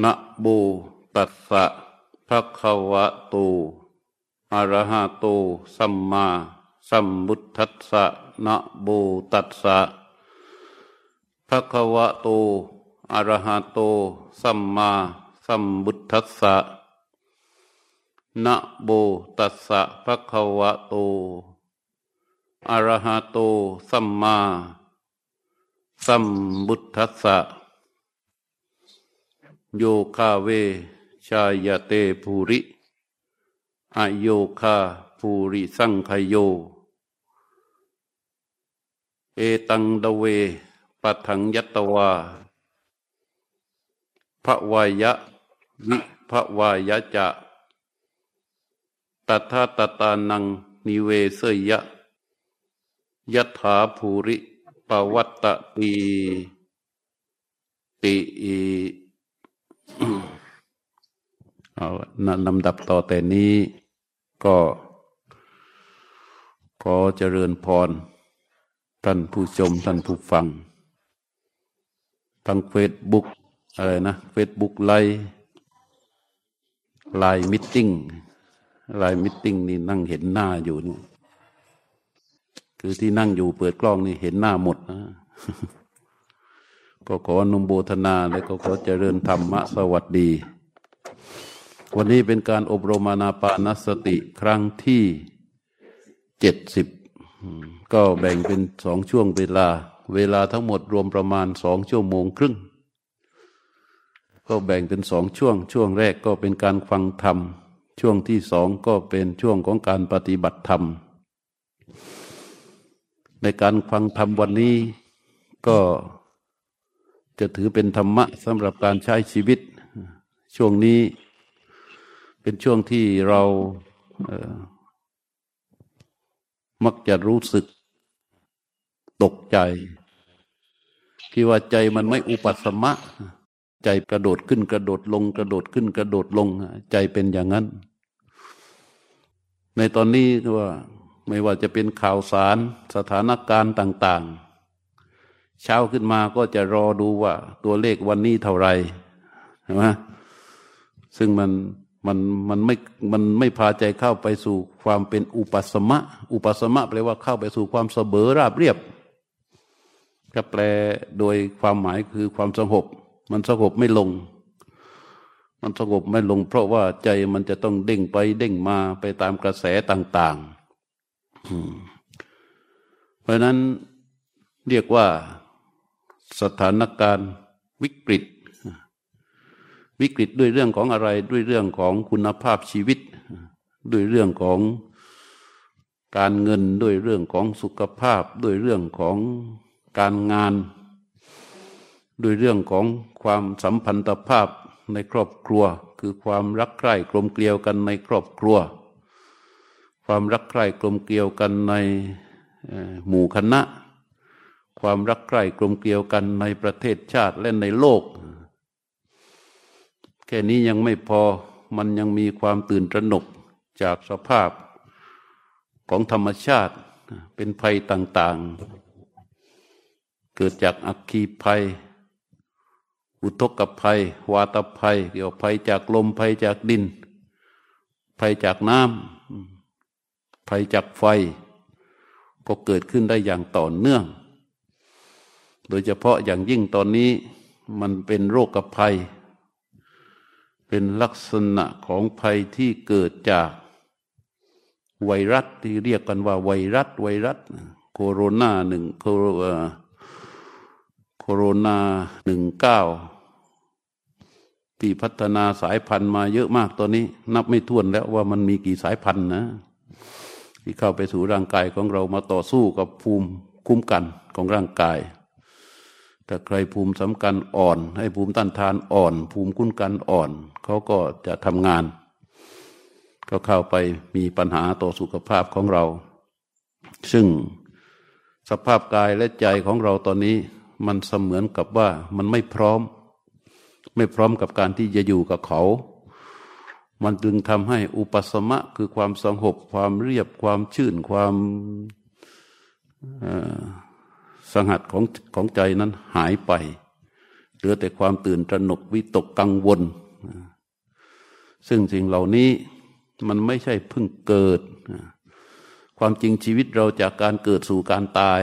นะโบตัสสะภะคะวะโตอะระหะโตสัมมาสัมพุทธัสสะนะโบตัสสะภะคะวะโตอะระหะโตสัมมาสัมพุทธัสสะนะโบตัสสะภะคะวะโตอะระหะโตสัมมาสัมพุทธัสสะ โยคาเว ชายเตภูริอโยคาภูริสังขโย เอตังดเวปัทังยัตวาพระวายะวิพระวายะจะตัทาตตานังนิเวเสยะยัถาภูริปวัตตตีติ เอาลำดับต่อแต่นี้ก็ขอเจริญพร ท่านผู้ชม ท่านผู้ฟัง ทางเฟซบุ๊กอะไรนะเฟซบุ๊กไลน์LINE meeting LINE meeting นี่นั่งเห็นหน้าอยู่นี่คือที่นั่งอยู่เปิดกล้องนี่เห็นหน้าหมดนะ ก็ขออนุโมทนาและก็ขอเจริญธรรมะสวัสดี วันนี้เป็นการอบรมอานาปานสติครั้งที่เจ็ดสิบก็แบ่งเป็นสองช่วงเวลา เวลาทั้งหมดรวมประมาณสองชั่วโมงครึ่ง ก็แบ่งเป็นสองช่วง ช่วงแรกก็เป็นการฟังธรรม ช่วงที่สองก็เป็นช่วงของการปฏิบัติธรรม ในการฟังธรรมวันนี้ก็ จะถือเป็นธรรมะสำหรับการใช้ชีวิต ช่วงนี้เป็นช่วงที่เรามักจะรู้สึกตกใจ ที่ว่าใจมันไม่อุปสมะ ใจกระโดดขึ้นกระโดดลง กระโดดขึ้นกระโดดลง ใจเป็นอย่างนั้น ในตอนนี้ว่าไม่ว่าจะเป็นข่าวสารสถานการณ์ต่าง ๆ เช้าขึ้นมาก็จะรอดูว่า ตัวเลขวันนี้เท่าไรใช่ไหมซึ่งมันมันมันไม่มันไม่พาใจเข้าไปสู่ความเป็นอุปสมะ อุปสมะแปลว่าเข้าไปสู่ความเสมอราบเรียบถ้าแปลโดยความหมายคือความสงบ มันสงบไม่ลง มันสงบไม่ลง เพราะว่าใจมันจะต้องเด้งไปเด้งมาไปตามกระแสต่างๆเพราะนั้นเรียกว่า สถานการณ์วิกฤต วิกฤตด้วยเรื่องของอะไรด้วยเรื่องของคุณภาพชีวิต ด้วยเรื่องของการเงินด้วยเรื่องของสุขภาพด้วยเรื่องของการงาน ด้วยเรื่องของความสัมพันธภาพในครอบครัว คือความรักใคร่กลมเกลียวกันในครอบครัว ความรักใคร่กลมเกลียวกันในหมู่คณะ ความรักใคร่กลมเกลียวกันในประเทศชาติและในโลก แค่นี้ยังไม่พอมันยังมีความตื่นตระหนกจากสภาพของธรรมชาติเป็นภัยต่างๆ เกิดจากอัคคีภัย อุทกภัย วาตภัย เกี่ยวภัยจากลมภัยจากดิน ภัยจากน้ำภัยจากไฟ ก็เกิดขึ้นได้อย่างต่อเนื่อง โดยเฉพาะอย่างยิ่งตอนนี้มันเป็นโรคภัย เป็นลักษณะของภัยที่เกิดจากไวรัสที่เรียกกันว่าไวรัสไวรัสโคโรนาหนึ่งโคโรโคโรนาหนึ่งเก้าที่พัฒนาสายพันธุ์มาเยอะมากตอนนี้ นับไม่ถ้วนแล้วว่ามันมีกี่สายพันธุ์นะ ที่เข้าไปสู่ร่างกายของเรามาต่อสู้กับภูมิคุ้มกันของร่างกาย ถ้าใครภูมิสำคัญอ่อน ให้ภูมิต้านทานอ่อน ภูมิคุ้นกันอ่อน เขาก็จะทำงาน ก็เข้าไปมีปัญหาต่อสุขภาพของเรา ซึ่งสภาพกายและใจของเราตอนนี้ มันเสมือนกับว่ามันไม่พร้อม ไม่พร้อมกับการที่จะอยู่กับเขา มันจึงทำให้อุปสมะคือความสงบความเรียบความชื่นความ สงัดของของใจนั้นหายไป เหลือแต่ความตื่นตระหนกวิตกกังวล ซึ่งสิ่งเหล่านี้มันไม่ใช่เพิ่งเกิด ความจริงชีวิตเราจากการเกิดสู่การตาย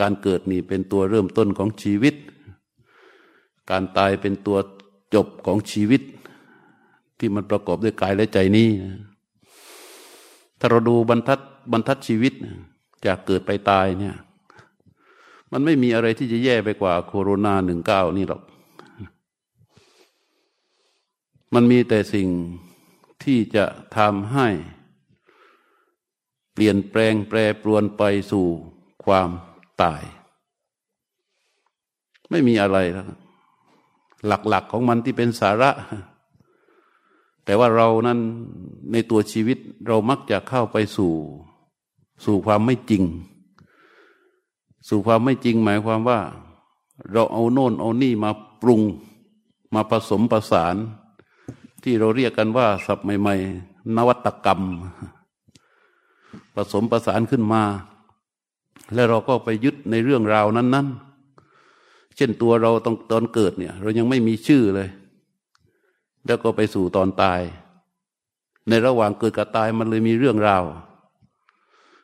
การเกิดนี่เป็นตัวเริ่มต้นของชีวิต การตายเป็นตัวจบของชีวิต ที่มันประกอบด้วยกายและใจนี้ ถ้าเราดูบรรทัดบรรทัดชีวิตจากเกิดไปตายเนี่ย มันไม่มีอะไรที่จะแย่ไปกว่าโคโรนาหนึ่งเก้านี่หรอก มันมีแต่สิ่งที่จะทำให้เปลี่ยนแปลงแปรปรวนไปสู่ความตาย ไม่มีอะไรแล้วหลักๆของมันที่เป็นสาระ แต่ว่าเรานั้นในตัวชีวิตเรามักจะเข้าไปสู่ สู่ความไม่จริง สู่ความไม่จริงหมายความว่า เราเอาโน่นเอานี่มาปรุงมาผสมประสาน ที่เราเรียกกันว่าสับใหม่ ๆ นวัตกรรม ผสมประสานขึ้นมา แล้วเราก็ไปยึดในเรื่องราวนั้น ๆ เช่นตัวเราตอนตอนเกิดเนี่ย เรายังไม่มีชื่อเลย แล้วก็ไปสู่ตอนตาย ในระหว่างเกิดกับตายมันเลยมีเรื่องราว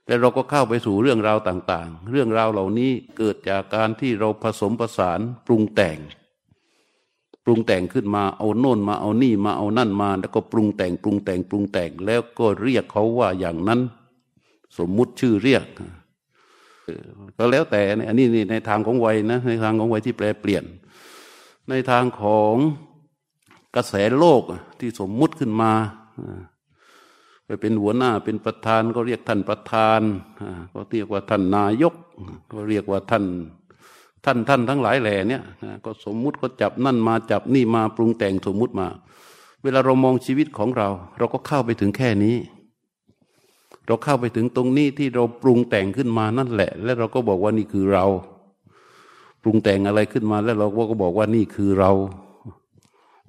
แต่เราก็เข้าไปสู่เรื่องราวต่างๆ เรื่องราวเหล่านี้เกิดจากการที่เราผสมผสานปรุงแต่ง ปรุงแต่งขึ้นมาเอาโน่นมาเอานี่มาเอานั่นมา แล้วก็ปรุงแต่งปรุงแต่งปรุงแต่งแล้วก็เรียกเขาว่าอย่างนั้น สมมุติชื่อเรียก ก็แล้วแต่อันนี้ในทางของวัยนะในทางของวัยที่แปลเปลี่ยน ในทางของกระแสโลกที่สมมุติขึ้นมา ไปเป็นหัวหน้าเป็นประธานก็เรียกท่านประธานก็เรียกว่าท่านนายก ก็เรียกว่าท่าน ท่านท่านทั้งหลายแหล่เนี่ยก็สมมุติก็จับนั่นมาจับนี่มาปรุงแต่งสมมุติมา เวลาเรามองชีวิตของเรา เราก็เข้าไปถึงแค่นี้ เราเข้าไปถึงตรงนี้ที่เราปรุงแต่งขึ้นมานั่นแหละ แล้วเราก็บอกว่านี่คือเรา ปรุงแต่งอะไรขึ้นมาแล้วเราก็บอกว่านี่คือเรา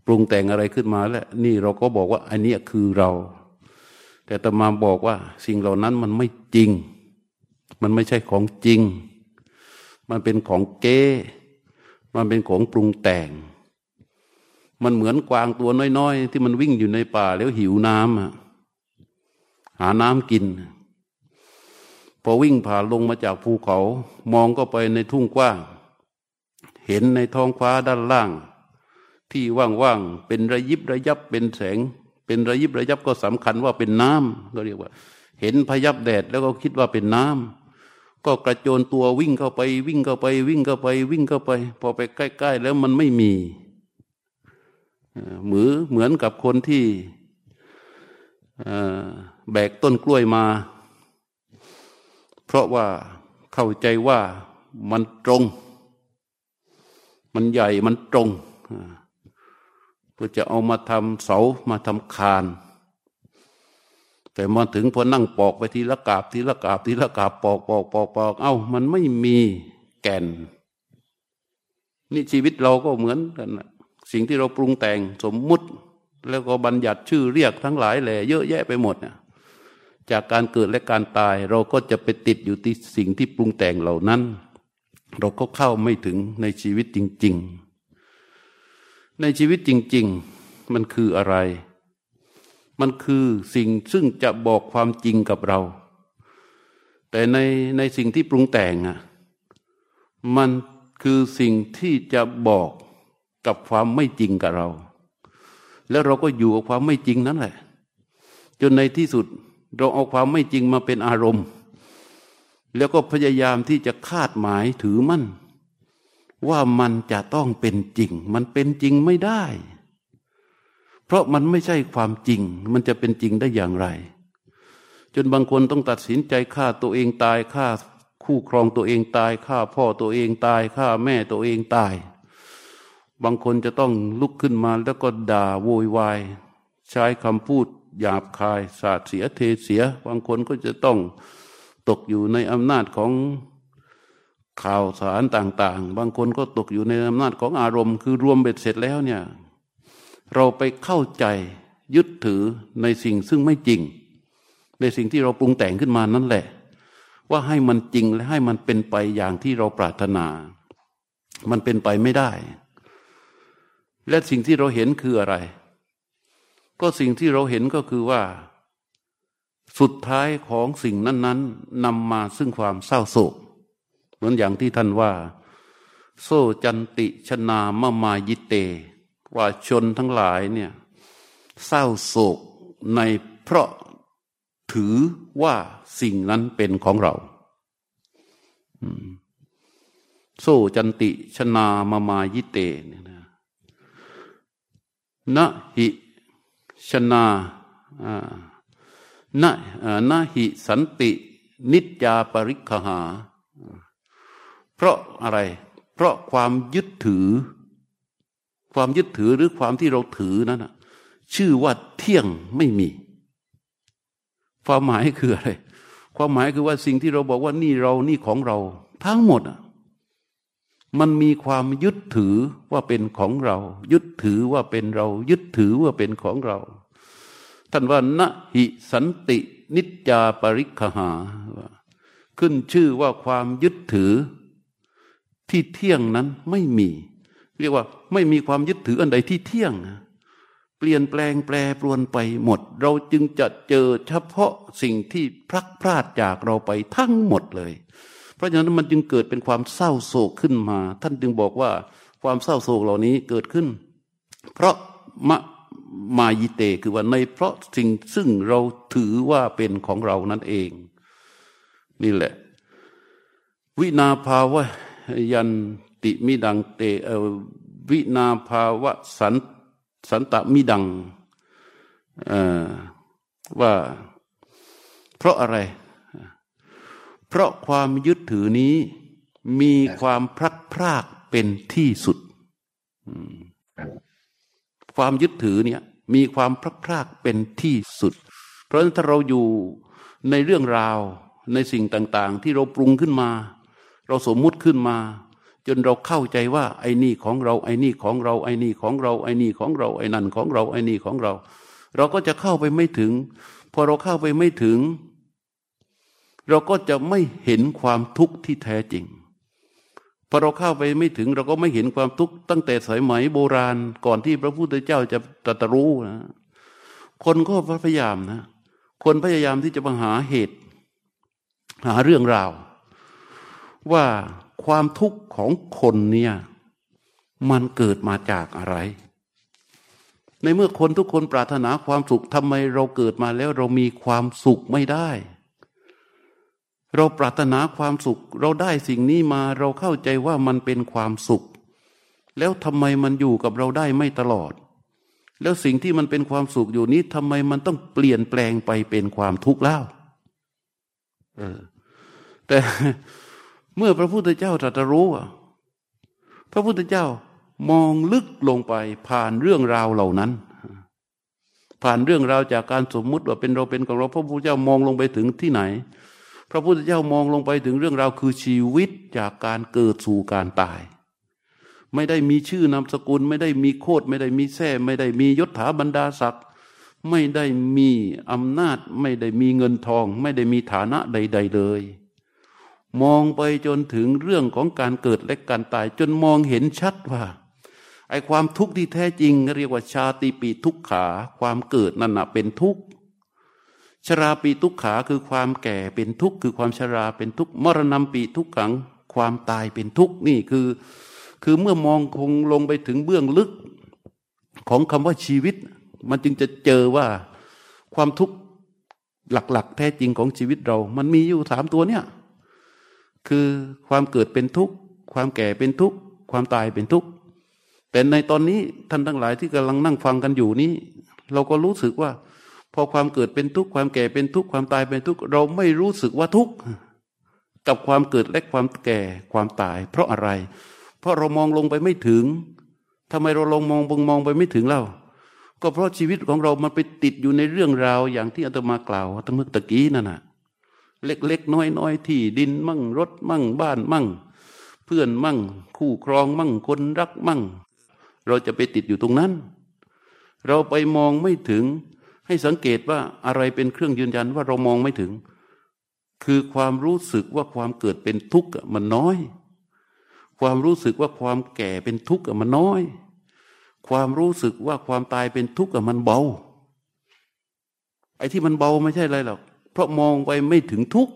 ปรุงแต่งอะไรขึ้นมาแล้วนี่เราก็บอกว่าอันนี้คือเรา แต่ตมาบอกว่า สิ่งเหล่านั้นมันไม่จริง มันไม่ใช่ของจริง มันเป็นของเก้มันเป็นของปรุงแต่ง มันเหมือนกวางตัวน้อยๆ ที่มันวิ่งอยู่ในป่าแล้วหิวน้ำหาน้ำกิน พอวิ่งผ่านลงมาจากภูเขา มองก็ไปในทุ่งกว้าง เห็นในท้องฟ้าด้านล่าง ที่ว่างๆ เป็นระยิบระยับเป็นแสง เป็นระยิบระยับก็สำคัญว่าเป็นน้ำก็เรียกว่า เห็นพยับแดดแล้วก็คิดว่าเป็นน้ำก็กระโจนตัววิ่งเข้าไป วิ่งเข้าไป วิ่งเข้าไปวิ่งเข้าไป พอไปใกล้ ๆ แล้วมันไม่มีเหมือเหมือนกับคนที่แบกต้นกล้วยมา เพราะว่าเข้าใจว่ามันตรง มันใหญ่มันตรง เพื่อจะเอามาทำเสามาทำคาน แต่มาถึงพอนั่งปอกไปทีละกาบทีละกาบทีละกาบปอกปอกปอกปอก เอ้า มันไม่มีแก่น นี่ชีวิตเราก็เหมือนกันสิ่งที่เราปรุงแต่งสมมุติ แล้วก็บัญญัติชื่อเรียกทั้งหลายแหล่เยอะแยะไปหมดเนี่ยจากการเกิดและการตาย เราก็จะไปติดอยู่ที่สิ่งที่ปรุงแต่งเหล่านั้น เราก็เข้าไม่ถึงในชีวิตจริง ๆ ในชีวิตจริง ๆ มันคืออะไร มันคือสิ่งซึ่งจะบอกความจริงกับเรา แต่ในในสิ่งที่ปรุงแต่งอะ มันคือสิ่งที่จะบอกกับความไม่จริงกับเรา แล้วเราก็อยู่กับความไม่จริงนั่นแหละ จนในที่สุดเราเอาความไม่จริงมาเป็นอารมณ์ แล้วก็พยายามที่จะคาดหมายถือมั่น ว่ามันจะต้องเป็นจริง มันเป็นจริงไม่ได้ เพราะมันไม่ใช่ความจริง มันจะเป็นจริงได้อย่างไร จนบางคนต้องตัดสินใจฆ่าตัวเองตายฆ่าคู่ครองตัวเองตายฆ่าพ่อตัวเองตายฆ่าแม่ตัวเองตาย บางคนจะต้องลุกขึ้นมาแล้วก็ด่าโวยวาย ใช้คำพูดหยาบคาย สาดเสียเทเสีย บางคนก็จะต้องตกอยู่ในอำนาจของ ข่าวสารต่าง ๆ บางคนก็ตกอยู่ในอำนาจของอารมณ์ คือรวมเบ็ดเสร็จแล้วเนี่ย เราไปเข้าใจยึดถือในสิ่งซึ่งไม่จริง ในสิ่งที่เราปรุงแต่งขึ้นมานั่นแหละ ว่าให้มันจริงและให้มันเป็นไปอย่างที่เราปรารถนา มันเป็นไปไม่ได้ และสิ่งที่เราเห็นคืออะไร ก็สิ่งที่เราเห็นก็คือว่า สุดท้ายของสิ่งนั้น ๆนำมาซึ่งความเศร้าโศก เหมือนอย่างที่ท่านว่า โซจันติชนามมายิเต ว่าชนทั้งหลายเนี่ยเศร้าโศกในเพราะถือว่าสิ่งนั้นเป็นของเราโซจันติชนามามายิเตเนี่ยนะนะหิชนานะนะหิสันติ นิจยาปริคหา เพราะอะไร เพราะความยึดถือ ความยึดถือหรือความที่เราถือนั้นชื่อว่าเที่ยงไม่มี ความหมายคืออะไร ความหมายคือว่าสิ่งที่เราบอกว่านี่เรานี่ของเรา ทั้งหมดอะมันมีความยึดถือว่าเป็นของเรา ยึดถือว่าเป็นเรา ยึดถือว่าเป็นของเรา ท่านว่านะหิสันตินิจจาปริคหา ขึ้นชื่อว่าความยึดถือ ที่เที่ยงนั้นไม่มี เรียกว่าไม่มีความยึดถืออันใดที่เที่ยงเปลี่ยนแปลงแปรปรวนไปหมด เราจึงจะเจอเฉพาะสิ่งที่พลักพลาดจากเราไปทั้งหมดเลย เพราะฉะนั้นมันจึงเกิดเป็นความเศร้าโศกขึ้นมา ท่านจึงบอกว่าความเศร้าโศกเหล่านี้เกิดขึ้น เพราะมะมายิเตคือว่าในเพราะสิ่งซึ่งเราถือว่าเป็นของเรานั่นเอง นี่แหละ วินาภาวะ ยันติมิดังเตวินาภาวะสันสันตมิดังว่าเพราะอะไร เพราะความยึดถือนี้มีความพลัดพรากเป็นที่สุด ความยึดถือเนี่ยมีความพลัดพรากเป็นที่สุด เพราะฉะนั้นถ้าเราอยู่ในเรื่องราวในสิ่งต่าง ๆ ที่เราปรุงขึ้นมา เราสมมุติขึ้นมา จนเราเข้าใจว่า ไอ้นี่ของเราไอ้นี่ของเราไอ้นี่ของเราไอ้นี่ของเราไอ้นั่นของเราไอ้นี่ของเรา เราก็จะเข้าไปไม่ถึง พอเราเข้าไปไม่ถึง เราก็จะไม่เห็นความทุกข์ที่แท้จริงพอเราเข้าไปไม่ถึงเราก็ไม่เห็นความทุกข์ตั้งแต่สมัยโบราณ ก่อนที่พระพุทธเจ้าจะตรัสรู้นะ คนก็พยายามนะ คนพยายามที่จะมาหาเหตุ หาเรื่องราว ว่าความทุกข์ของคนเนี่ยมันเกิดมาจากอะไร ในเมื่อคนทุกคนปรารถนาความสุขทำไมเราเกิดมาแล้วเรามีความสุขไม่ได้ เราปรารถนาความสุข เราได้สิ่งนี้มาเราเข้าใจว่ามันเป็นความสุข แล้วทำไมมันอยู่กับเราได้ไม่ตลอด แล้วสิ่งที่มันเป็นความสุขอยู่นี้ทำไมมันต้องเปลี่ยนแปลงไปเป็นความทุกข์เล่า เออ แต่ เมื่อพระพุทธเจ้าตรัสรู้พระพุทธเจ้ามองลึกลงไปผ่านเรื่องราวเหล่านั้น ผ่านเรื่องราวจากการสมมุติว่าเป็นเราเป็นของเราพระพุทธเจ้ามองลงไปถึงที่ไหน พระพุทธเจ้ามองลงไปถึงเรื่องราวคือชีวิตจากการเกิดสู่การตาย ไม่ได้มีชื่อนามสกุล ไม่ได้มีโคดไม่ได้มีแท้ไม่ได้มียศถาบรรดาศักดิ์ไม่ได้มีอำนาจ ไม่ได้มีเงินทอง ไม่ได้มีฐานะใด ๆ เลย มองไปจนถึงเรื่องของการเกิดและการตาย จนมองเห็นชัดว่าไอ้ความทุกข์ที่แท้จริง เรียกว่าชาติปีทุกขา ความเกิดนั่นนะเป็นทุกข์ชราปีทุกขาคือความแก่เป็นทุกข์คือความชราเป็นทุกข์มรณะปีทุกขัง ความตายเป็นทุกข์นี่คือ คือเมื่อมองคงลงไปถึงเบื้องลึกของคำว่าชีวิต มันจึงจะเจอว่าความทุกข์หลักๆ แท้จริงของชีวิตเรา มันมีอยู่สามตัวเนี่ย คือความเกิดเป็นทุกข์ ความแก่เป็นทุกข์ ความตายเป็นทุกข์แต่ในตอนนี้ท่านทั้งหลายที่กำลังนั่งฟังกันอยู่นี้ เราก็รู้สึกว่า พอความเกิดเป็นทุกข์ความแก่เป็นทุกข์ความตายเป็นทุกข์เราไม่รู้สึกว่าทุกข์กับความเกิดและความแก่ความตาย เพราะอะไร เพราะเรามองลงไปไม่ถึงทำไมเราลงมองบงมองไปไม่ถึงเล่าก็เพราะชีวิตของเรามันไปติดอยู่ในเรื่องราวอย่างที่อาตมากล่าวตั้งเมื่อตะกี้นั่นน่ะ เล็ก ๆ น้อย ๆ ที่ดินมั่งรถมั่งบ้านมั่ง เพื่อนมั่ง คู่ครองมั่งคนรักมั่ง เราจะไปติดอยู่ตรงนั้น เราไปมองไม่ถึง ให้สังเกตว่าอะไรเป็นเครื่องยืนยันว่าเรามองไม่ถึง คือความรู้สึกว่าความเกิดเป็นทุกข์มันน้อย ความรู้สึกว่าความแก่เป็นทุกข์มันน้อย ความรู้สึกว่าความตายเป็นทุกข์มันเบาไอ้ที่มันเบาไม่ใช่อะไรหรอก เพราะมองไปไม่ถึงทุก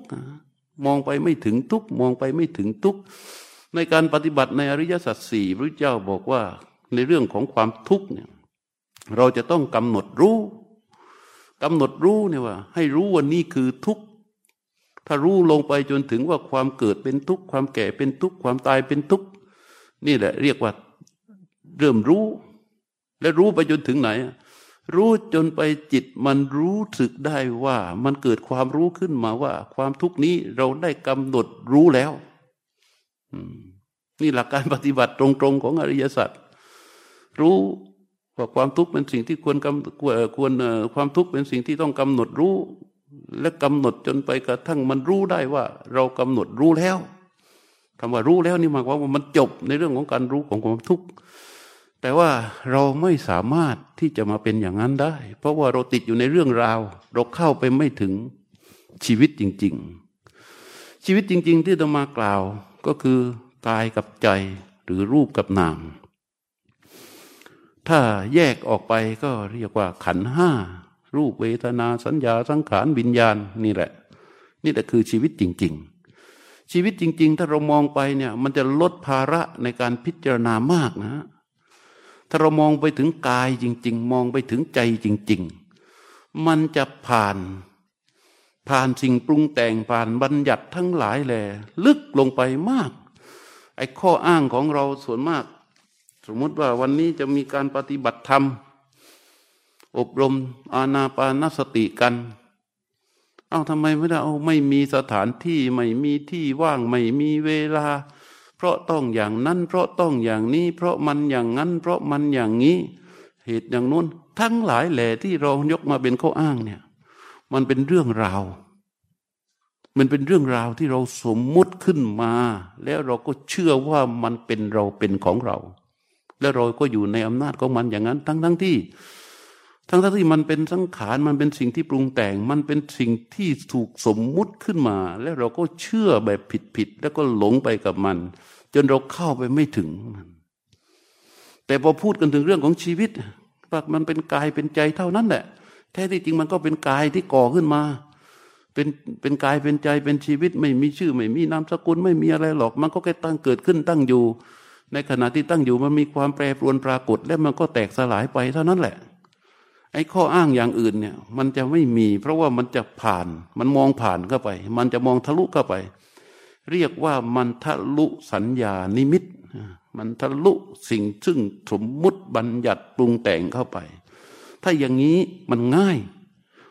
มองไปไม่ถึงทุกมองไปไม่ถึงทุกในการปฏิบัติในอริยสัจสี่พระเจ้าบอกว่าในเรื่องของความทุกข์เนี่ยเราจะต้องกำหนดรู้กำหนดรู้เนี่ยว่า ให้รู้ว่านี่คือทุกข์ถ้ารู้ลงไปจนถึงว่าความเกิดเป็นทุกข์ความแก่เป็นทุกข์ความตายเป็นทุกข์นี่แหละ เรียกว่าเริ่มรู้ และรู้ไปจนถึงไหน รู้จนไปจิตมันรู้สึกได้ว่ามันเกิดความรู้ขึ้นมาว่า ความทุกนี้เราได้กำหนดรู้แล้วนี่หลักการปฏิบัติตรงๆของอริยสัจรู้ว่าความทุกข์เป็นสิ่งที่ควรกำควรความทุกข์เป็นสิ่งที่ต้องกำหนดรู้ และกำหนดจนไปกระทั่งมันรู้ได้ว่า เรากำหนดรู้แล้วคำว่ารู้แล้วนี่หมายความว่ามันจบในเรื่องของการรู้ของความทุกข์ แต่ว่าเราไม่สามารถที่จะมาเป็นอย่างนั้นได้ เพราะว่าเราติดอยู่ในเรื่องราว เราเข้าไปไม่ถึงชีวิตจริง ๆ ชีวิตจริง ๆ ที่จะมากล่าวก็คือกายกับใจหรือรูปกับนาม ถ้าแยกออกไปก็เรียกว่าขันห้า รูปเวทนาสัญญาสังขารวิญญาณนี่แหละ นี่แหละคือชีวิตจริง ๆชีวิตจริง ๆ ถ้าเรามองไปเนี่ย มันจะลดภาระในการพิจารณามากนะ ถ้าเรามองไปถึงกายจริง ๆ มองไปถึงใจจริง ๆ มันจะผ่าน ผ่านสิ่งปรุงแต่งผ่านบัญญัติทั้งหลายแหละลึกลงไปมาก ไอ้ข้ออ้างของเราส่วนมาก สมมติว่าวันนี้จะมีการปฏิบัติธรรม อบรมอาณาปานสติกันเอาทำไมไม่ได้เอาไม่มีสถานที่ ไม่มีที่ว่าง ไม่มีเวลา เพราะต้องอย่างนั้น เพราะต้องอย่างนี้ เพราะมันอย่างนั้น เพราะมันอย่างนี้ เหตุอย่างนู้น ทั้งหลายแหล่ที่เรายกมาเป็นข้ออ้างเนี่ย มันเป็นเรื่องราว มันเป็นเรื่องราวที่เราสมมุติขึ้นมา แล้วเราก็เชื่อว่ามันเป็นเราเป็นของเรา แล้วเราก็อยู่ในอำนาจของมันอย่างนั้น ทั้งทั้งที่ทั้งทั้งที่มันเป็นสังขารมันเป็นสิ่งที่ปรุงแต่ง มันเป็นสิ่งที่ถูกสมมุติขึ้นมา แล้วเราก็เชื่อแบบผิดผิดแล้วก็หลงไปกับมัน จนเราเข้าไปไม่ถึงมันแต่พอพูดกันถึงเรื่องของชีวิตว่ามันเป็นกายเป็นใจเท่านั้นแหละ แท้ที่จริงมันก็เป็นกายที่ก่อขึ้นมา เป็นเป็นกายเป็นใจเป็นชีวิต ไม่มีชื่อ ไม่มีนามสกุลไม่มีอะไรหรอก มันก็แค่ตั้งเกิดขึ้นตั้งอยู่ ในขณะที่ตั้งอยู่มันมีความแปรปรวนปรากฏ และมันก็แตกสลายไปเท่านั้นแหละ ไอ้ข้ออ้างอย่างอื่นเนี่ย มันจะไม่มี เพราะว่ามันจะผ่าน มันมองผ่านเข้าไป มันจะมองทะลุเข้าไป เรียกว่ามันทะลุสัญญานิมิต มันทะลุสิ่งซึ่งสมมุติบัญญัติปรุงแต่งเข้าไป ถ้าอย่างนี้มันง่าย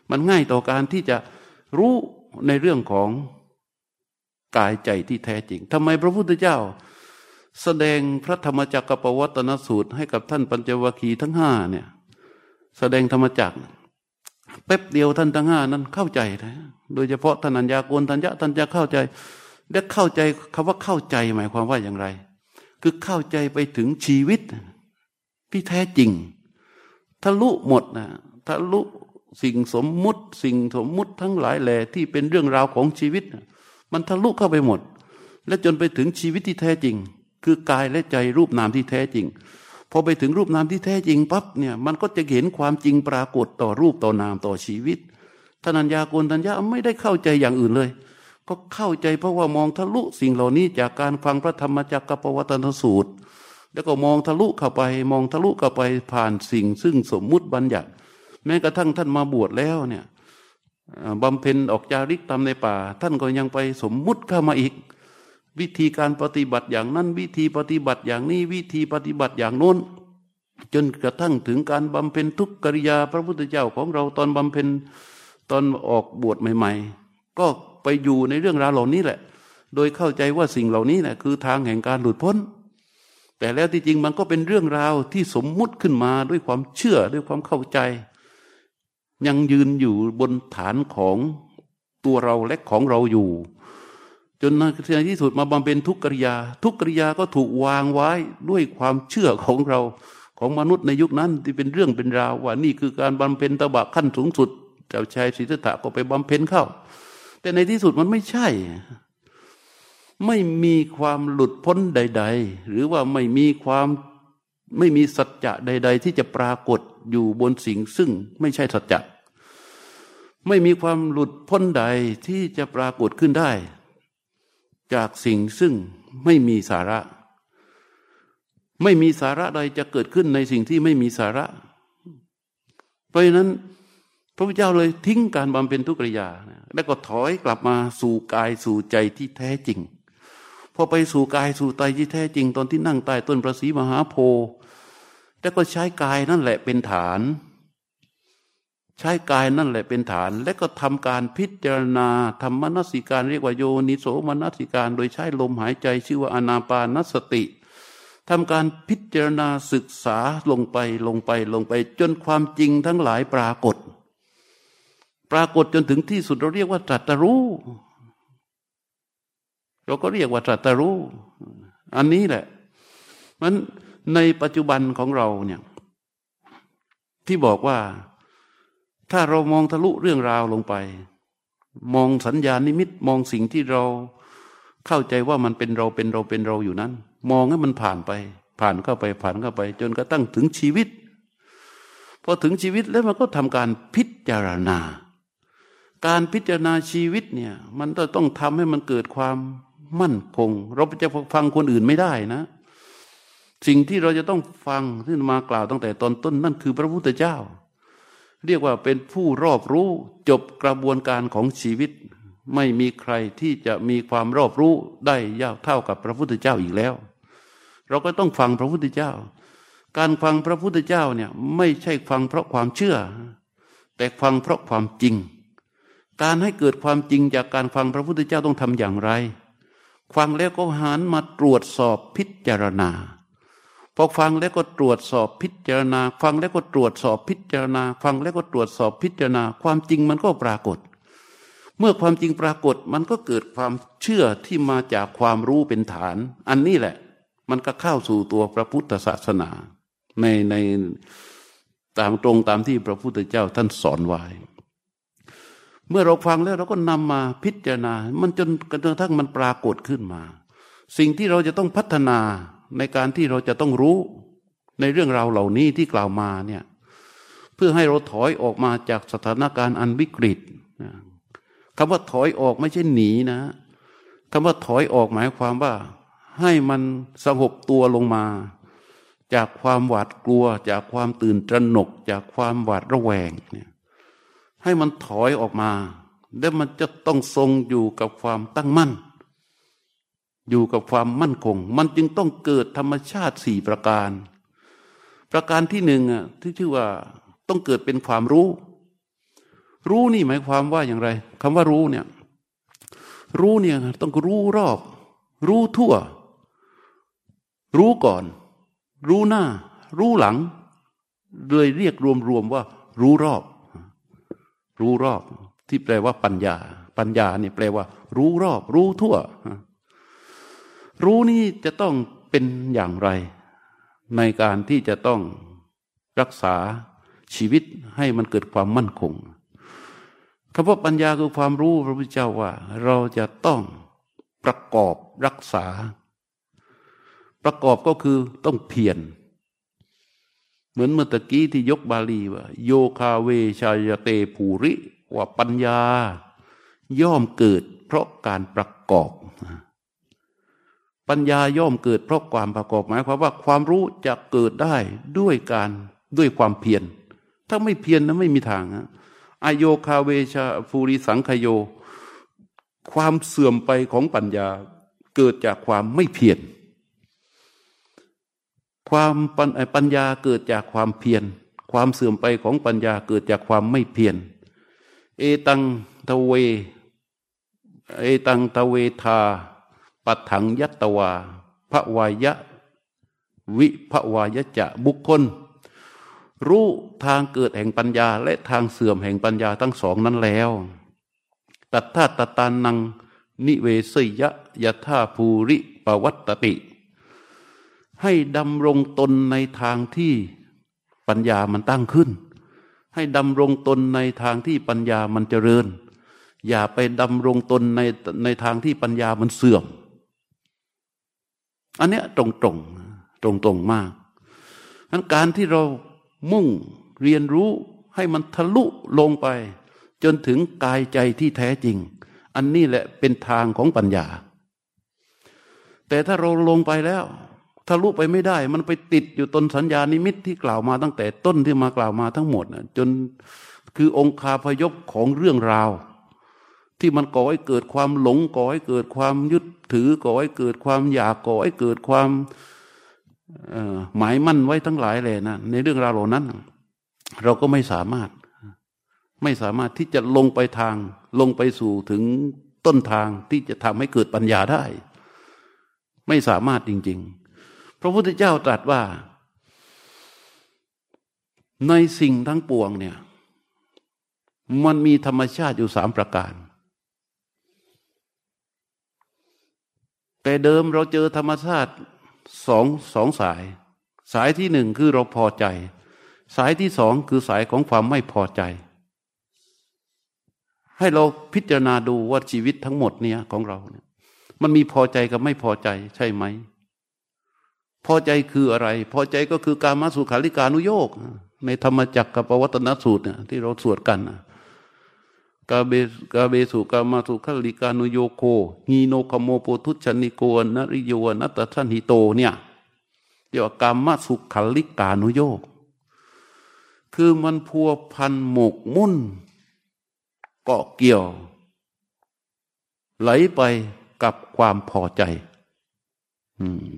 มันง่ายต่อการที่จะรู้ในเรื่องของกายใจที่แท้จริงทำไมพระพุทธเจ้า แสดงพระธรรมจักรปวัตนสูตร ให้กับท่านปัญจวัคคีย์ทั้งห้าเนี่ย แสดงธรรมจักรแป๊บเดียวท่านทั้งห้านั้นเข้าใจนะโดยเฉพาะท่านัญญาโกนทัญญาท่านจะเข้าใจ และเข้าใจคำว่าเข้าใจหมายความว่าอย่างไร คือเข้าใจไปถึงชีวิตที่แท้จริงทะลุหมดนะทะลุสิ่งสมมุติ สิ่งสมมุติทั้งหลายแหล่ที่เป็นเรื่องราวของชีวิต มันทะลุเข้าไปหมด และจนไปถึงชีวิตที่แท้จริง คือกายและใจรูปนามที่แท้จริงพอไปถึงรูปนามที่แท้จริงปั๊บเนี่ยมันก็จะเห็นความจริงปรากฏต่อรูปต่อนามต่อชีวิตทนัญญาโกนทัญญาไม่ได้เข้าใจอย่างอื่นเลย ก็เข้าใจเพราะว่ามองทะลุสิ่งเหล่านี้จากการฟังพระธรรมจักรปวัตนสูตร แล้วก็มองทะลุเข้าไป มองทะลุเข้าไปผ่านสิ่ง ซึ่งสมมุติบัญญัติ แม้กระทั่งท่านมาบวชแล้วเนี่ยบำเพ็ญออกจาริกตามในป่า ท่านก็ยังไปสมมุติเข้ามาอีก วิธีการปฏิบัติอย่างนั้น วิธีปฏิบัติอย่างนี้วิธีปฏิบัติอย่างโน้น จนกระทั่งถึงการบำเพ็ญทุกกิริยาพระพุทธเจ้าของเราตอนบำเพ็ญตอนออกบวชใหม่ ๆ ก็ ไปอยู่ในเรื่องราวเหล่านี้แหละ โดยเข้าใจว่าสิ่งเหล่านี้นะคือทางแห่งการหลุดพ้น แต่แล้วที่จริงมันก็เป็นเรื่องราวที่สมมุติขึ้นมาด้วยความเชื่อด้วยความเข้าใจ ยังยืนอยู่บนฐานของตัวเราและของเราอยู่ จนในที่สุดมาบำเพ็ญทุกกิริยา ทุกกิริยาก็ถูกวางไว้ด้วยความเชื่อของเราของมนุษย์ในยุคนั้นที่เป็นเรื่องเป็นราวว่านี่คือการบำเพ็ญตบะขั้นสูงสุดเจ้าชายศรีสถะก็ไปบำเพ็ญเข้า แต่ในที่สุดมันไม่ใช่ ไม่มีความหลุดพ้นใด ๆ หรือว่าไม่มีความไม่มีสัจจะใด ๆ ที่จะปรากฏอยู่บนสิ่งซึ่งไม่ใช่สัจจะไม่มีความหลุดพ้นใดที่จะปรากฏขึ้นได้ จากสิ่งซึ่งไม่มีสาระ ไม่มีสาระใดจะเกิดขึ้นในสิ่งที่ไม่มีสาระ เพราะฉะนั้น พระพุทธเจ้าเลยทิ้งการบำเพ็ญทุกริยา แล้วก็ถอยกลับมาสู่กายสู่ใจที่แท้จริง พอไปสู่กายสู่ใจที่แท้จริง ตอนที่นั่งใต้ต้นประสีมหาโพธิ์แล้วก็ใช้กายนั่นแหละเป็นฐาน ใช้กายนั่นแหละเป็นฐาน และก็ทำการพิจารณาทำมนสิการเรียกว่าโยนิโสมนสิการ โดยใช้ลมหายใจชื่อว่าอนาปานสติทำการพิจารณาศึกษาลงไปลงไปลงไป จนความจริงทั้งหลายปรากฏ ปรากฏจนถึงที่สุดเราเรียกว่าตรัสรู้ เราก็เรียกว่าตรัสรู้ อันนี้แหละมันในปัจจุบันของเราเนี่ยที่บอกว่าถ้าเรามองทะลุเรื่องราวลงไป มองสัญญาณนิมิตมองสิ่งที่เราเข้าใจว่ามันเป็นเราเป็นเราเป็นเราอยู่นั้น มองให้มันผ่านไป ผ่านเข้าไปผ่านเข้าไป จนกระทั่งถึงชีวิตพอถึงชีวิตแล้วมันก็ทำการพิจารณา การพิจารณาชีวิตเนี่ยมันต้องทำให้มันเกิดความมั่นคง เราจะฟังคนอื่นไม่ได้นะ สิ่งที่เราจะต้องฟังที่มากล่าวตั้งแต่ตอนต้นนั่นคือพระพุทธเจ้า เรียกว่าเป็นผู้รอบรู้จบกระบวนการของชีวิต ไม่มีใครที่จะมีความรอบรู้ได้ยาวเท่ากับพระพุทธเจ้าอีกแล้ว เราก็ต้องฟังพระพุทธเจ้า การฟังพระพุทธเจ้าเนี่ยไม่ใช่ฟังเพราะความเชื่อ แต่ฟังเพราะความจริง การให้เกิดความจริงจากการฟังพระพุทธเจ้าต้องทำอย่างไร ฟังแล้วก็หันมาตรวจสอบพิจารณาพอฟังแล้วก็ตรวจสอบพิจารณา ฟังแล้วก็ตรวจสอบพิจารณา ฟังแล้วก็ตรวจสอบพิจารณา ความจริงมันก็ปรากฏ เมื่อความจริงปรากฏมันก็เกิดความเชื่อที่มาจากความรู้เป็นฐาน อันนี้แหละ มันก็เข้าสู่ตัวพระพุทธศาสนา ในในตามตรงตามที่พระพุทธเจ้าท่านสอนไว้ เมื่อเราฟังแล้วเราก็นำมาพิจารณา มันจนกระทั่งมันปรากฏขึ้นมา สิ่งที่เราจะต้องพัฒนาในการที่เราจะต้องรู้ในเรื่องราวเหล่านี้ที่กล่าวมาเนี่ยเพื่อให้เราถอยออกมาจากสถานการณ์อันวิกฤตคำว่าถอยออกไม่ใช่หนีนะคำว่าถอยออกหมายความว่า ให้มันสงบตัวลงมา จากความหวาดกลัว จากความตื่นตระหนก จากความหวาดระแวงเนี่ย ให้มันถอยออกมา แล้วมันจะต้องทรงอยู่กับความตั้งมั่น อยู่กับความมั่นคง มันจึงต้องเกิดธรรมชาติสี่ประการ ประการที่หนึ่งอะที่ชื่อว่าต้องเกิดเป็นความรู้ รู้นี่หมายความว่าอย่างไรคำว่ารู้เนี่ย รู้เนี่ยต้องรู้รอบ รู้ทั่ว รู้ก่อน รู้หน้า รู้หลัง เลยเรียกรวมๆว่า รู้รอบ รู้รอบ ที่แปลว่าปัญญา ปัญญานี่แปลว่า รู้รอบ รู้ทั่ว รู้นี่จะต้องเป็นอย่างไร ในการที่จะต้องรักษาชีวิตให้มันเกิดความมั่นคงคำว่าปัญญาคือความรู้พระพุทธเจ้าว่า เราจะต้องประกอบรักษา ประกอบก็คือต้องเพียร เหมือนเมื่อตะกี้ที่ยกบาลีว่า โยคาเวชายเตภูริว่าปัญญา ย่อมเกิดเพราะการประกอบ ปัญญาย่อมเกิดเพราะความประกอบหมายความว่าความรู้จะเกิดได้ด้วยการด้วยความเพียรถ้าไม่เพียรนะไม่มีทางนะอโยคาเวชาฟูริสังคโย ความเสื่อมไปของปัญญาเกิดจากความไม่เพียร ความปัญญาเกิดจากความเพียร ความเสื่อมไปของปัญญาเกิดจากความไม่เพียร เอตังทเว เอตังทเวทา ปัถังยัตตวาพระวายะ วิพระวายะจะบุคคล รู้ทางเกิดแห่งปัญญาและทางเสื่อมแห่งปัญญาทั้งสองนั้นแล้ว ตัทธาตตานัง นิเวสยะยะท่าภูริปวัตติ ให้ดำรงตนในทางที่ปัญญามันตั้งขึ้น ให้ดำรงตนในทางที่ปัญญามันเจริญ อย่าไปดำรงตนในในทางที่ปัญญามันเสื่อม อันเนี้ยตรงตรงตรงตรงมากนั้นการที่เรามุ่งเรียนรู้ให้มันทะลุลงไป จนถึงกายใจที่แท้จริง อันนี้แหละเป็นทางของปัญญา แต่ถ้าเราลงไปแล้ว ทะลุไปไม่ได้ มันไปติดอยู่ตนสัญญานิมิตที่กล่าวมาตั้งแต่ต้นที่มากล่าวมาทั้งหมดนะจนคือองค์คาพยพของเรื่องราว ที่มันก่อให้เกิดความหลงก่อให้เกิดความยึดถือก่อให้เกิดความอยากก่อให้เกิดความหมายมั่นไว้ทั้งหลายเลยนะในเรื่องราวเหล่านั้น เราก็ไม่สามารถไม่สามารถที่จะลงไปทางลงไปสู่ถึงต้นทางที่จะทำให้เกิดปัญญาได้ ไม่สามารถจริง ๆ พระพุทธเจ้าตรัสว่า ในสิ่งทั้งปวงเนี่ย มันมีธรรมชาติอยู่สามประการ แต่เดิมเราเจอธรรมชาติสองสองสาย สายที่หนึ่งคือเราพอใจ สายที่สองคือสายของความไม่พอใจ ให้เราพิจารณาดูว่าชีวิตทั้งหมดเนี่ยของเราเนี่ยมันมีพอใจกับไม่พอใจใช่ไหม พอใจคืออะไร พอใจก็คือการมาสุขาริการุโยกในธรรมจักรกับปวัตนสูตรเนี่ยที่เราสวดกันกาเบกาเบสุกามาสุขลิกานุโยโคฮีโนคโมโปทุชนิโกนริโยนัตทันหิโตเนี่ยเรียกว่ากามาสุขลิกานุโยก คือมันพัวพันหมกมุ่นเกาะเกี่ยว ไหลไปกับความพอใจ อืม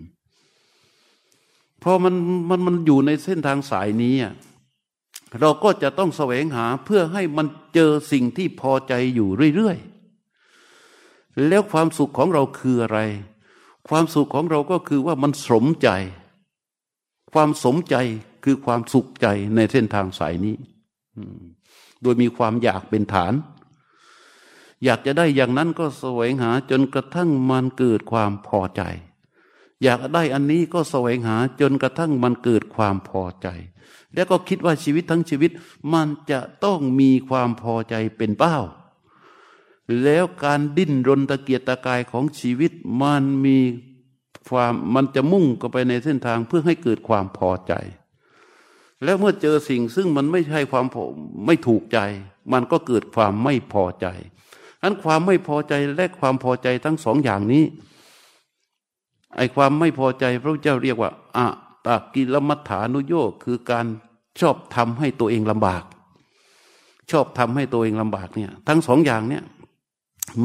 พอมันมันมันอยู่ในเส้นทางสายนี้อะเราก็จะต้องแสวงหาเพื่อให้มันเจอสิ่งที่พอใจอยู่เรื่อยๆ แล้วความสุขของเราคืออะไร ความสุขของเราก็คือว่ามันสมใจ ความสมใจคือความสุขใจในเส้นทางสายนี้ โดยมีความอยากเป็นฐาน อยากจะได้อย่างนั้นก็แสวงหาจนกระทั่งมันเกิดความพอใจ อยากได้อันนี้ก็แสวงหาจนกระทั่งมันเกิดความพอใจ แล้วก็คิดว่าชีวิตทั้งชีวิต มันจะต้องมีความพอใจเป็นเป้า แล้วการดิ้นรนตะเกียกตะกายของชีวิตมันมีความมันจะมุ่งก็ไปในเส้นทางเพื่อให้เกิดความพอใจ แล้วเมื่อเจอสิ่งซึ่งมันไม่ใช่ความไม่ถูกใจ มันก็เกิดความไม่พอใจนั้นความไม่พอใจและความพอใจทั้งสองอย่างนี้ ไอ้ความไม่พอใจพระเจ้าเรียกว่าอะตากิลมัฏฐานุโยคคือการชอบทำให้ตัวเองลำบาก ชอบทำให้ตัวเองลำบากเนี่ย ทั้งสองอย่างเนี่ย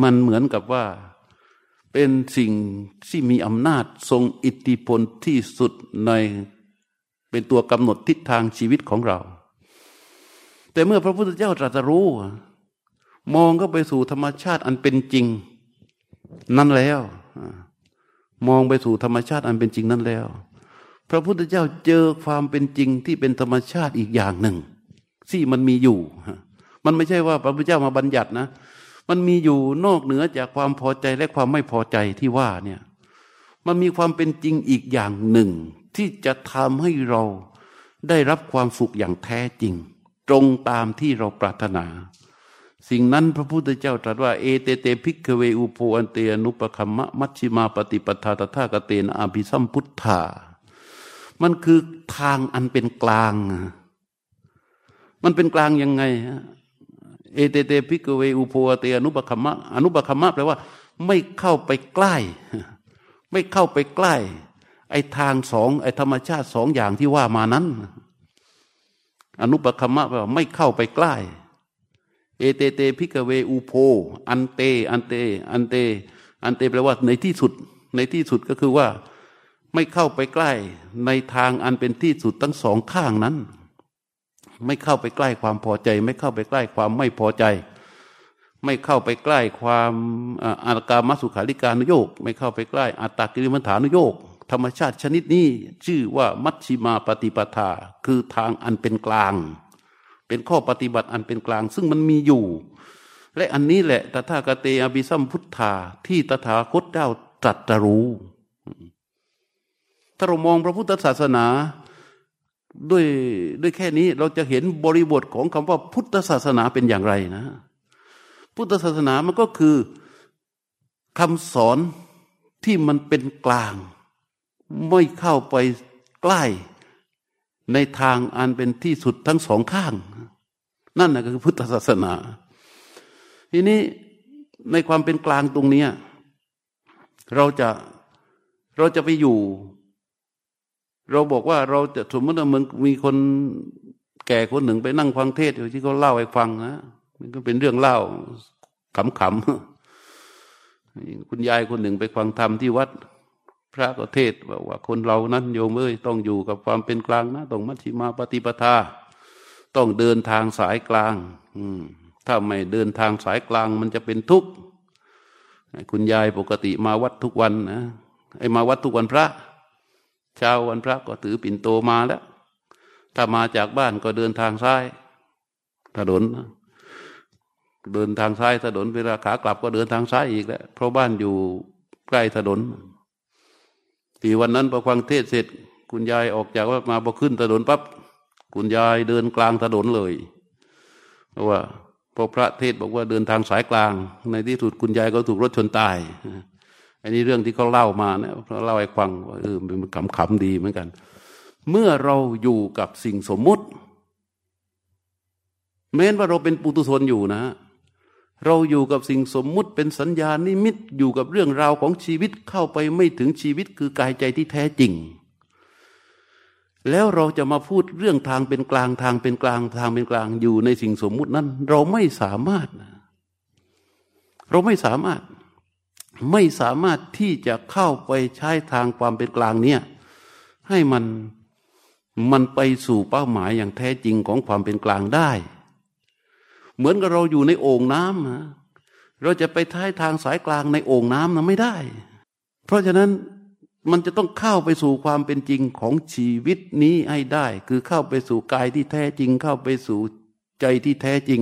มันเหมือนกับว่าเป็นสิ่งที่มีอำนาจทรงอิทธิพลที่สุดในเป็นตัวกำหนดทิศทางชีวิตของเรา แต่เมื่อพระพุทธเจ้าตรัสรู้ มองก็ไปสู่ธรรมชาติอันเป็นจริง นั่นแล้ว มองไปสู่ธรรมชาติอันเป็นจริงนั่นแล้ว พระพุทธเจ้าเจอความเป็นจริงที่เป็นธรรมชาติอีกอย่างหนึ่งที่มันมีอยู่ มันไม่ใช่ว่าพระพุทธเจ้ามาบัญญัตินะ มันมีอยู่นอกเหนือจากความพอใจและความไม่พอใจที่ว่าเนี่ยมันมีความเป็นจริงอีกอย่างหนึ่ง ที่จะทำให้เราได้รับความสุขอย่างแท้จริง ตรงตามที่เราปรารถนา สิ่งนั้นพระพุทธเจ้าตรัสว่า เอเตเต ภิกขะเวอุโภ อันเตอนุปคัมมะมัชฌิมาปฏิปทาตถาคะเตนะอภิสัมพุทธา มันคือทางอันเป็นกลาง มันเป็นกลางยังไง เอเตเต ภิกขะเวอุโภ เตอนุปคัมมะอนุปคัมมะแปลว่า ไม่เข้าไปใกล้ ไม่เข้าไปใกล้ ไอ้ทางสองไอ้ธรรมชาติสองอย่างที่ว่ามานั้น อนุปคัมมะแปลว่าไม่เข้าไปใกล้ เอเตเต ภิกขะเวอุโภ อันเต อันเต อันเต อันเตแปลว่าในที่สุด ในที่สุดก็คือว่า ไม่เข้าไปใกล้ในทางอันเป็นที่สุดทั้งสองข้างนั้น ไม่เข้าไปใกล้ความพอใจ ไม่เข้าไปใกล้ความไม่พอใจ ไม่เข้าไปใกล้ความอากามัสุขาริการุโยก ไม่เข้าไปใกล้อัตตกิริมัฐานุโยก ธรรมชาติชนิดนี้ ชื่อว่ามัชชิมาปฏิปทา คือทางอันเป็นกลาง เป็นข้อปฏิบัติอันเป็นกลาง ซึ่งมันมีอยู่ และอันนี้แหละตถาคเตอภิสัมพุทธาที่ตถาคตเจ้าตรัสรู้ ถ้าเรามองพระพุทธศาสนาด้วยด้วยแค่นี้เราจะเห็นบริบทของคำว่าพุทธศาสนาเป็นอย่างไรนะ พุทธศาสนามันก็คือคำสอนที่มันเป็นกลาง ไม่เข้าไปใกล้ ในทางอันเป็นที่สุดทั้งสองข้าง นั่นนะคือพุทธศาสนา ทีนี้ในความเป็นกลางตรงนี้เราจะเราจะไปอยู่ เราบอกว่าเราจะสมมติว่ามึงมีคนแก่คนหนึ่งไปนั่งฟังเทศอยู่ที่เขาเล่าให้ฟังนะมันก็เป็นเรื่องเล่าขำๆคุณยายคนหนึ่งไปฟังธรรมที่วัด พระก็เทศว่าว่าคนเรานั้นโยมเอ้ยต้องอยู่กับความเป็นกลางนะต้องมัชฌิมาปฏิปทา ต้องเดินทางสายกลาง อืมถ้าไม่เดินทางสายกลางมันจะเป็นทุกข์คุณยายปกติมาวัดทุกวันนะไอ้มาวัดทุกวันพระ เช้าวันพระก็ถือปิ่นโตมาแล้ว ถ้ามาจากบ้านก็เดินทางซ้าย ถนน เดินทางซ้ายถนนเวลาขากลับก็เดินทางซ้ายอีกแล้วเพราะบ้านอยู่ใกล้ถนน ที่วันนั้นพอฟังเทศเสร็จ คุณยายออกจากว่ามาพอขึ้นถนนปั๊บคุณยายเดินกลางถนนเลยเพราะว่าพอพระเทศบอกว่าเดินทางสายกลาง ในที่สุดคุณยายก็ถูกรถชนตายอันนี้เรื่องที่เขาเล่ามาเนี่ยเขาเล่าให้ฟังว่าเออมันขำๆดีเหมือนกัน เมื่อเราอยู่กับสิ่งสมมุติแม้ว่าเราเป็นปุตุชนอยู่นะ เราอยู่กับสิ่งสมมุติเป็นสัญญานิมิตอยู่กับเรื่องราวของชีวิตเข้าไปไม่ถึงชีวิตคือกายใจที่แท้จริง แล้วเราจะมาพูดเรื่องทางเป็นกลางทางเป็นกลางทางเป็นกลางอยู่ในสิ่งสมมุตินั้น เราไม่สามารถ เราไม่สามารถไม่สามารถที่จะเข้าไปใช้ทางความเป็นกลางเนี่ยให้มันมันไปสู่เป้าหมายอย่างแท้จริงของความเป็นกลางได้ เหมือนกับเราอยู่ในโอ่งน้ำเราจะไปท้ายทางสายกลางในโอ่งน้ำนะไม่ได้ เพราะฉะนั้นมันจะต้องเข้าไปสู่ความเป็นจริงของชีวิตนี้ให้ได้ คือเข้าไปสู่กายที่แท้จริง เข้าไปสู่ใจที่แท้จริง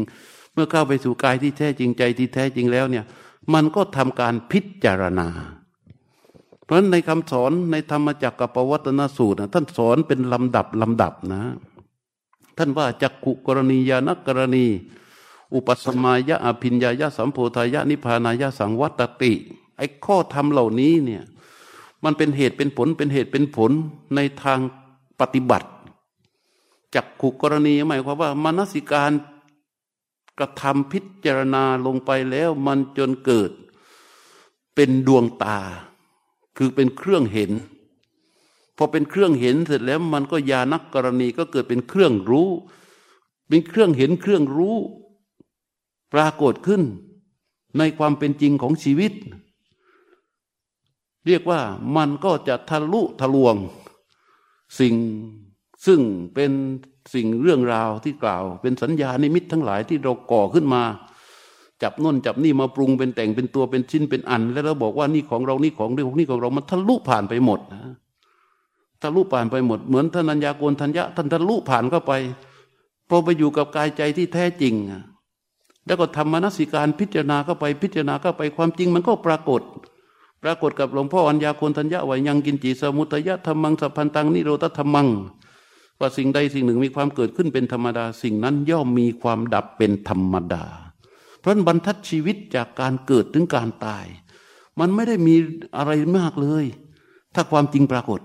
เมื่อเข้าไปสู่กายที่แท้จริงใจที่แท้จริงแล้วเนี่ย มันก็ทำการพิจารณา เพราะฉะนั้นในคำสอนในธรรมจักรกับปวัตนสูตรนะท่านสอนเป็นลำดับลำดับนะ ท่านว่าจักขุกรณียานกรณี อุปสมายะอภิญญายะสัมโพธายะนิพานายะสังวัตติ ไอ้ข้อธรรมเหล่านี้เนี่ยมันเป็นเหตุเป็นผลเป็นเหตุเป็นผลในทางปฏิบัติจักขุกรณีหมายความว่ามนสิการกระทำพิจารณาลงไปแล้วมันจนเกิดเป็นดวงตา คือเป็นเครื่องเห็นพอเป็นเครื่องเห็นเสร็จแล้วมันก็ยานักกรณีก็เกิดเป็นเครื่องรู้ เป็นเครื่องเห็นเครื่องรู้ ปรากฏขึ้นในความเป็นจริงของชีวิต เรียกว่ามันก็จะทะลุทะลวง สิ่งซึ่งเป็นสิ่งเรื่องราวที่กล่าว เป็นสัญญานิมิตทั้งหลายที่เราก่อขึ้นมา จับน้นจับนี่มาปรุงเป็นแต่งเป็นตัวเป็นชิ้นเป็นอัน แล้วเราบอกว่านี่ของเรานี่ของเรื่องนี่ของเรามันทะลุผ่านไปหมดนะทะลุผ่านไปหมดเหมือนท่านัญญาโกนทัญญะท่านทะลุผ่านเข้าไปพอไปอยู่กับกายใจที่แท้จริง แล้วก็ทำมนสิการพิจารณาเข้าไปพิจารณาเข้าไปความจริงมันก็ปรากฏ ปรากฏกับหลวงพ่ออัญญาโกนทัญญะว่ายังกินจีสมุตยะธรรมังสัพพันตังนิโรธธรรมัง ว่าสิ่งใดสิ่งหนึ่งมีความเกิดขึ้นเป็นธรรมดา สิ่งนั้นย่อมมีความดับเป็นธรรมดา เพราะบรรทัดชีวิตจากการเกิดถึงการตาย มันไม่ได้มีอะไรมากเลย ถ้าความจริงปรากฏ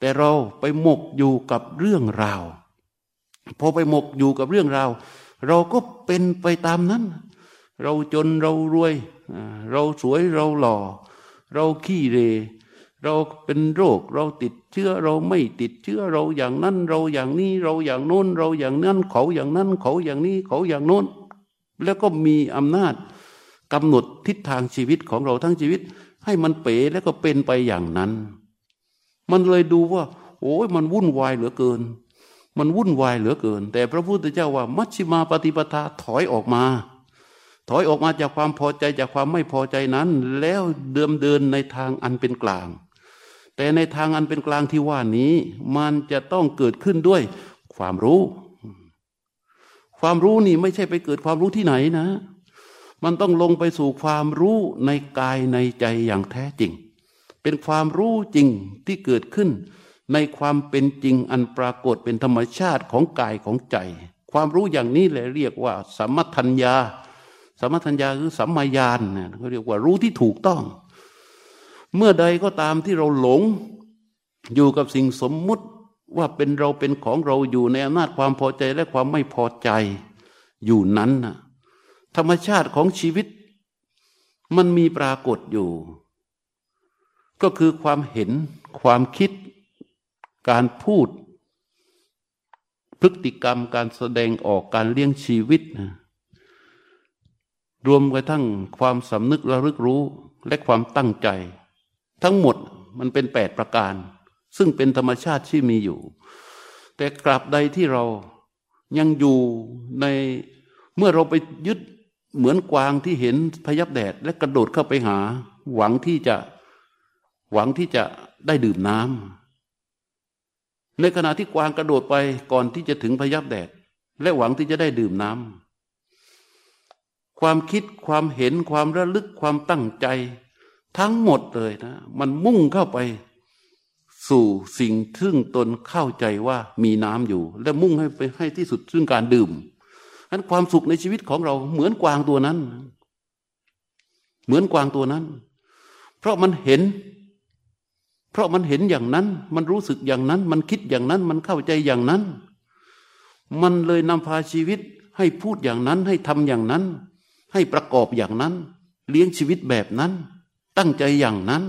แต่เราไปหมกอยู่กับเรื่องราวพอไปหมกอยู่กับเรื่องราว เราก็เป็นไปตามนั้น เราจนเรารวย เราสวยเราหล่อ เราขี้เร เราเป็นโรคเราติดเชื้อเราไม่ติดเชื้อเราอย่างนั้น เราอย่างนี้เราอย่างโน้น เราอย่างนั้นเขาอย่างนั้น เขาอย่างนี้เขาอย่างโน้น แล้วก็มีอำนาจกำหนดทิศทางชีวิตของเราทั้งชีวิต ให้มันเป๋แล้วก็เป็นไปอย่างนั้น มันเลยดูว่า โอ้ยมันวุ่นวายเหลือเกิน มันวุ่นวายเหลือเกิน แต่พระพุทธเจ้าว่า มัชฌิมาปฏิปทาถอยออกมา ถอยออกมาจากความพอใจจากความไม่พอใจนั้น แล้วเดิมเดินในทางอันเป็นกลาง แต่ในทางอันเป็นกลางที่ว่านี้ มันจะต้องเกิดขึ้นด้วยความรู้ ความรู้นี่ไม่ใช่ไปเกิดความรู้ที่ไหนนะ มันต้องลงไปสู่ความรู้ในกายในใจอย่างแท้จริง เป็นความรู้จริงที่เกิดขึ้น ในความเป็นจริงอันปรากฏเป็นธรรมชาติของกายของใจ ความรู้อย่างนี้เลยเรียกว่าสัมมัทัญญาสัมมัทัญญาคือสัมมาญาณเนี่ยเขาเรียกว่ารู้ที่ถูกต้อง เมื่อใดก็ตามที่เราหลงอยู่กับสิ่งสมมุติว่าเป็นเราเป็นของเราอยู่ในอำนาจความพอใจและความไม่พอใจอยู่นั้นนะธรรมชาติของชีวิต มันมีปรากฏอยู่ ก็คือความเห็นความคิด การพูด พฤติกรรมการแสดงออกการเลี้ยงชีวิตนะรวมกระทั่งความสำนึกระลึกรู้และความตั้งใจ ทั้งหมดมันเป็นแปดประการ ซึ่งเป็นธรรมชาติที่มีอยู่ แต่กราบใดที่เรายังอยู่ในเมื่อเราไปยึดเหมือนกวางที่เห็นพยับแดด และกระโดดเข้าไปหา หวังที่จะหวังที่จะได้ดื่มน้ำ ในขณะที่กวางกระโดดไปก่อนที่จะถึงพยับแดด และหวังที่จะได้ดื่มน้ำความคิดความเห็นความระลึกความตั้งใจ ทั้งหมดเลยนะ มันมุ่งเข้าไป สู่สิ่งซึ่งตนเข้าใจว่ามีน้ำอยู่ และมุ่งให้ไปให้ที่สุดซึ่งการดื่มนั้นความสุขในชีวิตของเราเหมือนกวางตัวนั้น เหมือนกวางตัวนั้น เพราะมันเห็น เพราะมันเห็นอย่างนั้น มันรู้สึกอย่างนั้น มันคิดอย่างนั้น มันเข้าใจอย่างนั้น มันเลยนำพาชีวิตให้พูดอย่างนั้น ให้ทำอย่างนั้น ให้ประกอบอย่างนั้น เลี้ยงชีวิตแบบนั้น ตั้งใจอย่างนั้น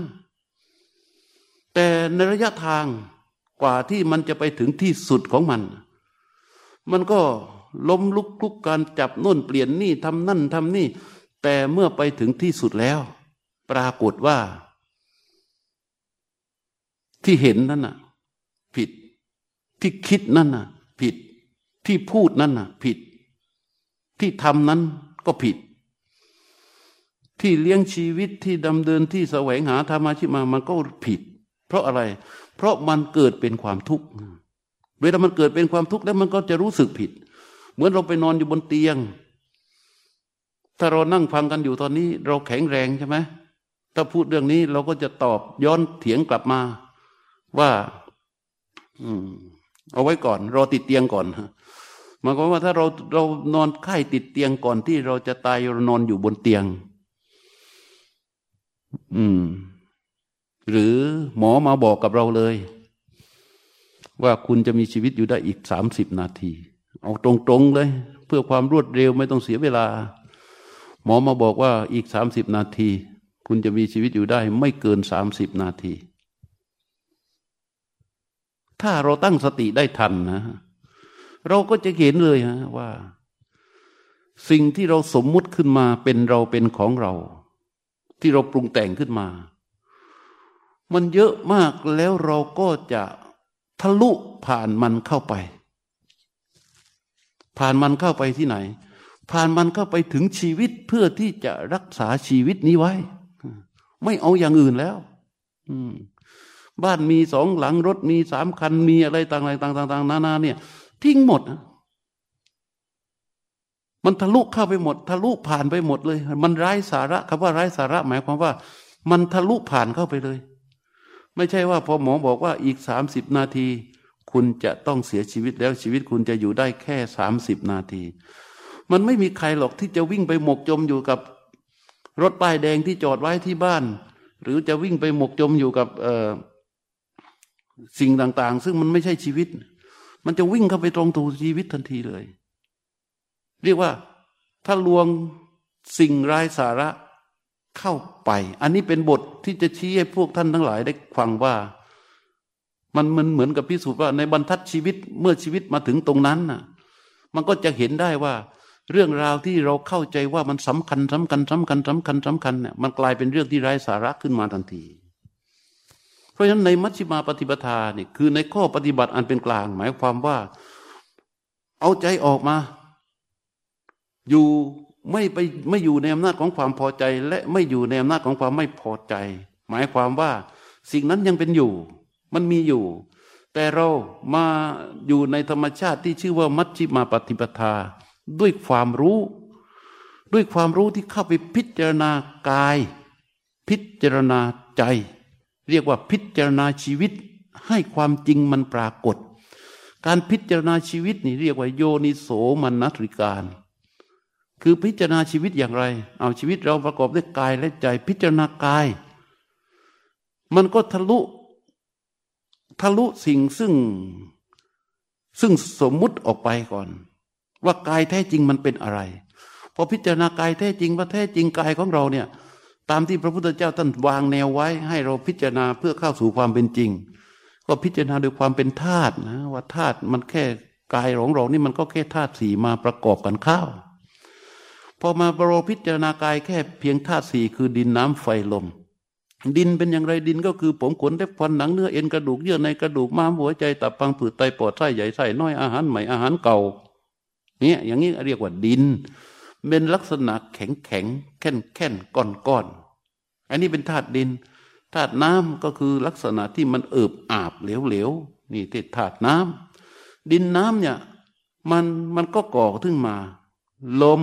แต่ในระยะทางกว่าที่มันจะไปถึงที่สุดของมัน มันก็ล้มลุกคลุกการจับน่นเปลี่ยนนี่ทำนั่นทำนี่ แต่เมื่อไปถึงที่สุดแล้ว ปรากฏว่า ที่เห็นนั่นน่ะ ผิดที่คิดนั่นน่ะ ผิดที่พูดนั่นน่ะ ผิด ที่ทำนั้นก็ผิด ที่เลี้ยงชีวิตที่ดำเดินที่แสวงหาธรรมะชิมามันก็ผิด เพราะอะไร เพราะมันเกิดเป็นความทุกข์เวลามันเกิดเป็นความทุกข์แล้วมันก็จะรู้สึกผิด เหมือนเราไปนอนอยู่บนเตียง ถ้าเรานั่งฟังกันอยู่ตอนนี้ เราแข็งแรงใช่ไหมถ้าพูดเรื่องนี้เราก็จะตอบย้อนเถียงกลับมา ว่าอืมเอาไว้ก่อน รอติดเตียงก่อนหมายความว่าถ้าเราเรานอนไข้ติดเตียงก่อนที่เราจะตายเรานอนอยู่บนเตียง อืม หรือหมอมาบอกกับเราเลย ว่าคุณจะมีชีวิตอยู่ได้อีกสามสิบนาที เอาตรงๆเลย เพื่อความรวดเร็วไม่ต้องเสียเวลา หมอมาบอกว่าอีกสามสิบนาที คุณจะมีชีวิตอยู่ได้ ไม่เกินสามสิบนาที ถ้าเราตั้งสติได้ทันนะ เราก็จะเห็นเลยฮะว่า สิ่งที่เราสมมุติขึ้นมาเป็นเราเป็นของเรา ที่เราปรุงแต่งขึ้นมา มันเยอะมากแล้วเราก็จะทะลุผ่านมันเข้าไป ผ่านมันเข้าไปที่ไหน ผ่านมันเข้าไปถึงชีวิตเพื่อที่จะรักษาชีวิตนี้ไว้ ไม่เอาอย่างอื่นแล้ว บ้านมีสองหลังรถมีสามคันมีอะไรต่างๆต่างๆนานาเนี่ย ทิ้งหมดมันทะลุเข้าไปหมด ทะลุผ่านไปหมดเลย มันไร้สาระคำว่าไร้สาระหมายความว่า มันทะลุผ่านเข้าไปเลย ไม่ใช่ว่าพอหมอบอกว่าอีกสามสิบนาที คุณจะต้องเสียชีวิตแล้วชีวิตคุณจะอยู่ได้แค่สามสิบนาที มันไม่มีใครหรอกที่จะวิ่งไปหมกจมอยู่กับรถป้ายแดงที่จอดไว้ที่บ้าน หรือจะวิ่งไปหมกจมอยู่กับ สิ่งต่าง ๆ ซึ่งมันไม่ใช่ชีวิต มันจะวิ่งเข้าไปตรงตูชีวิตทันทีเลย เรียกว่าถ้าลวงสิ่งไร้สาระเข้าไป อันนี้เป็นบทที่จะชี้ให้พวกท่านทั้งหลายได้ฟังว่า มันมันเหมือนกับพิสูจน์ว่า ในบรรทัดชีวิตเมื่อชีวิตมาถึงตรงนั้นน่ะ มันก็จะเห็นได้ว่า เรื่องราวที่เราเข้าใจว่ามันสำคัญสำคัญสำคัญสำคัญสำคัญเนี่ยมันกลายเป็นเรื่องที่ไร้สาระขึ้นมาทันที ราะฉะนั้นในมัชฌิมาปฏิปทาเนี่ยคือในข้อปฏิบัติอันเป็นกลาง หมายความว่า เอาใจออกมา อยู่ไม่ไปไม่อยู่ในอำนาจของความพอใจ และไม่อยู่ในอำนาจของความไม่พอใจ หมายความว่าสิ่งนั้นยังเป็นอยู่ มันมีอยู่ แต่เรามาอยู่ในธรรมชาติที่ชื่อว่ามัชฌิมาปฏิปทา ด้วยความรู้ ด้วยความรู้ที่เข้าไปพิจารณากาย พิจารณาใจ เรียกว่าพิจารณาชีวิตให้ความจริงมันปรากฏ การพิจารณาชีวิตนี่เรียกว่าโยนิโสมนัตริการ คือพิจารณาชีวิตอย่างไร เอาชีวิตเราประกอบด้วยกายและใจพิจารณากาย มันก็ทะลุทะลุสิ่งซึ่งซึ่งสมมุติออกไปก่อน ว่ากายแท้จริงมันเป็นอะไรพอพิจารณากายแท้จริงว่าแท้จริงกายของเราเนี่ย ตามที่พระพุทธเจ้าท่านวางแนวไว้ ให้เราพิจารณาเพื่อเข้าสู่ความเป็นจริง ก็พิจารณาโดยความเป็นธาตุนะ ว่าธาตุมันแค่กายของเรานี่มันก็แค่ธาตุสี่มาประกอบกันข้าวพอมาบรพิจารณากายแค่เพียงธาตุสี่คือดินน้ำไฟลม ดินเป็นอย่างไรดินก็คือผมขนเล็บฟันหนังเนื้อเอ็นกระดูกเยื่อในกระดูกม้ามหัวใจตับปังผืดไตปอดไส้ใหญ่ไส้น้อยอาหารใหม่อาหารเก่าเนี่ยอย่างนี้เรียกว่าดิน เป็นลักษณะแข็งแข็งแข็งแข็งก้อนก้อนอันนี้เป็นธาตุดินธาตุน้ำก็คือลักษณะที่มันเอิบอาบเหลวเหลวนี่ติดธาตุน้ำดินน้ำเนี่ยมันมันก็ก่อขึ้นมา ลม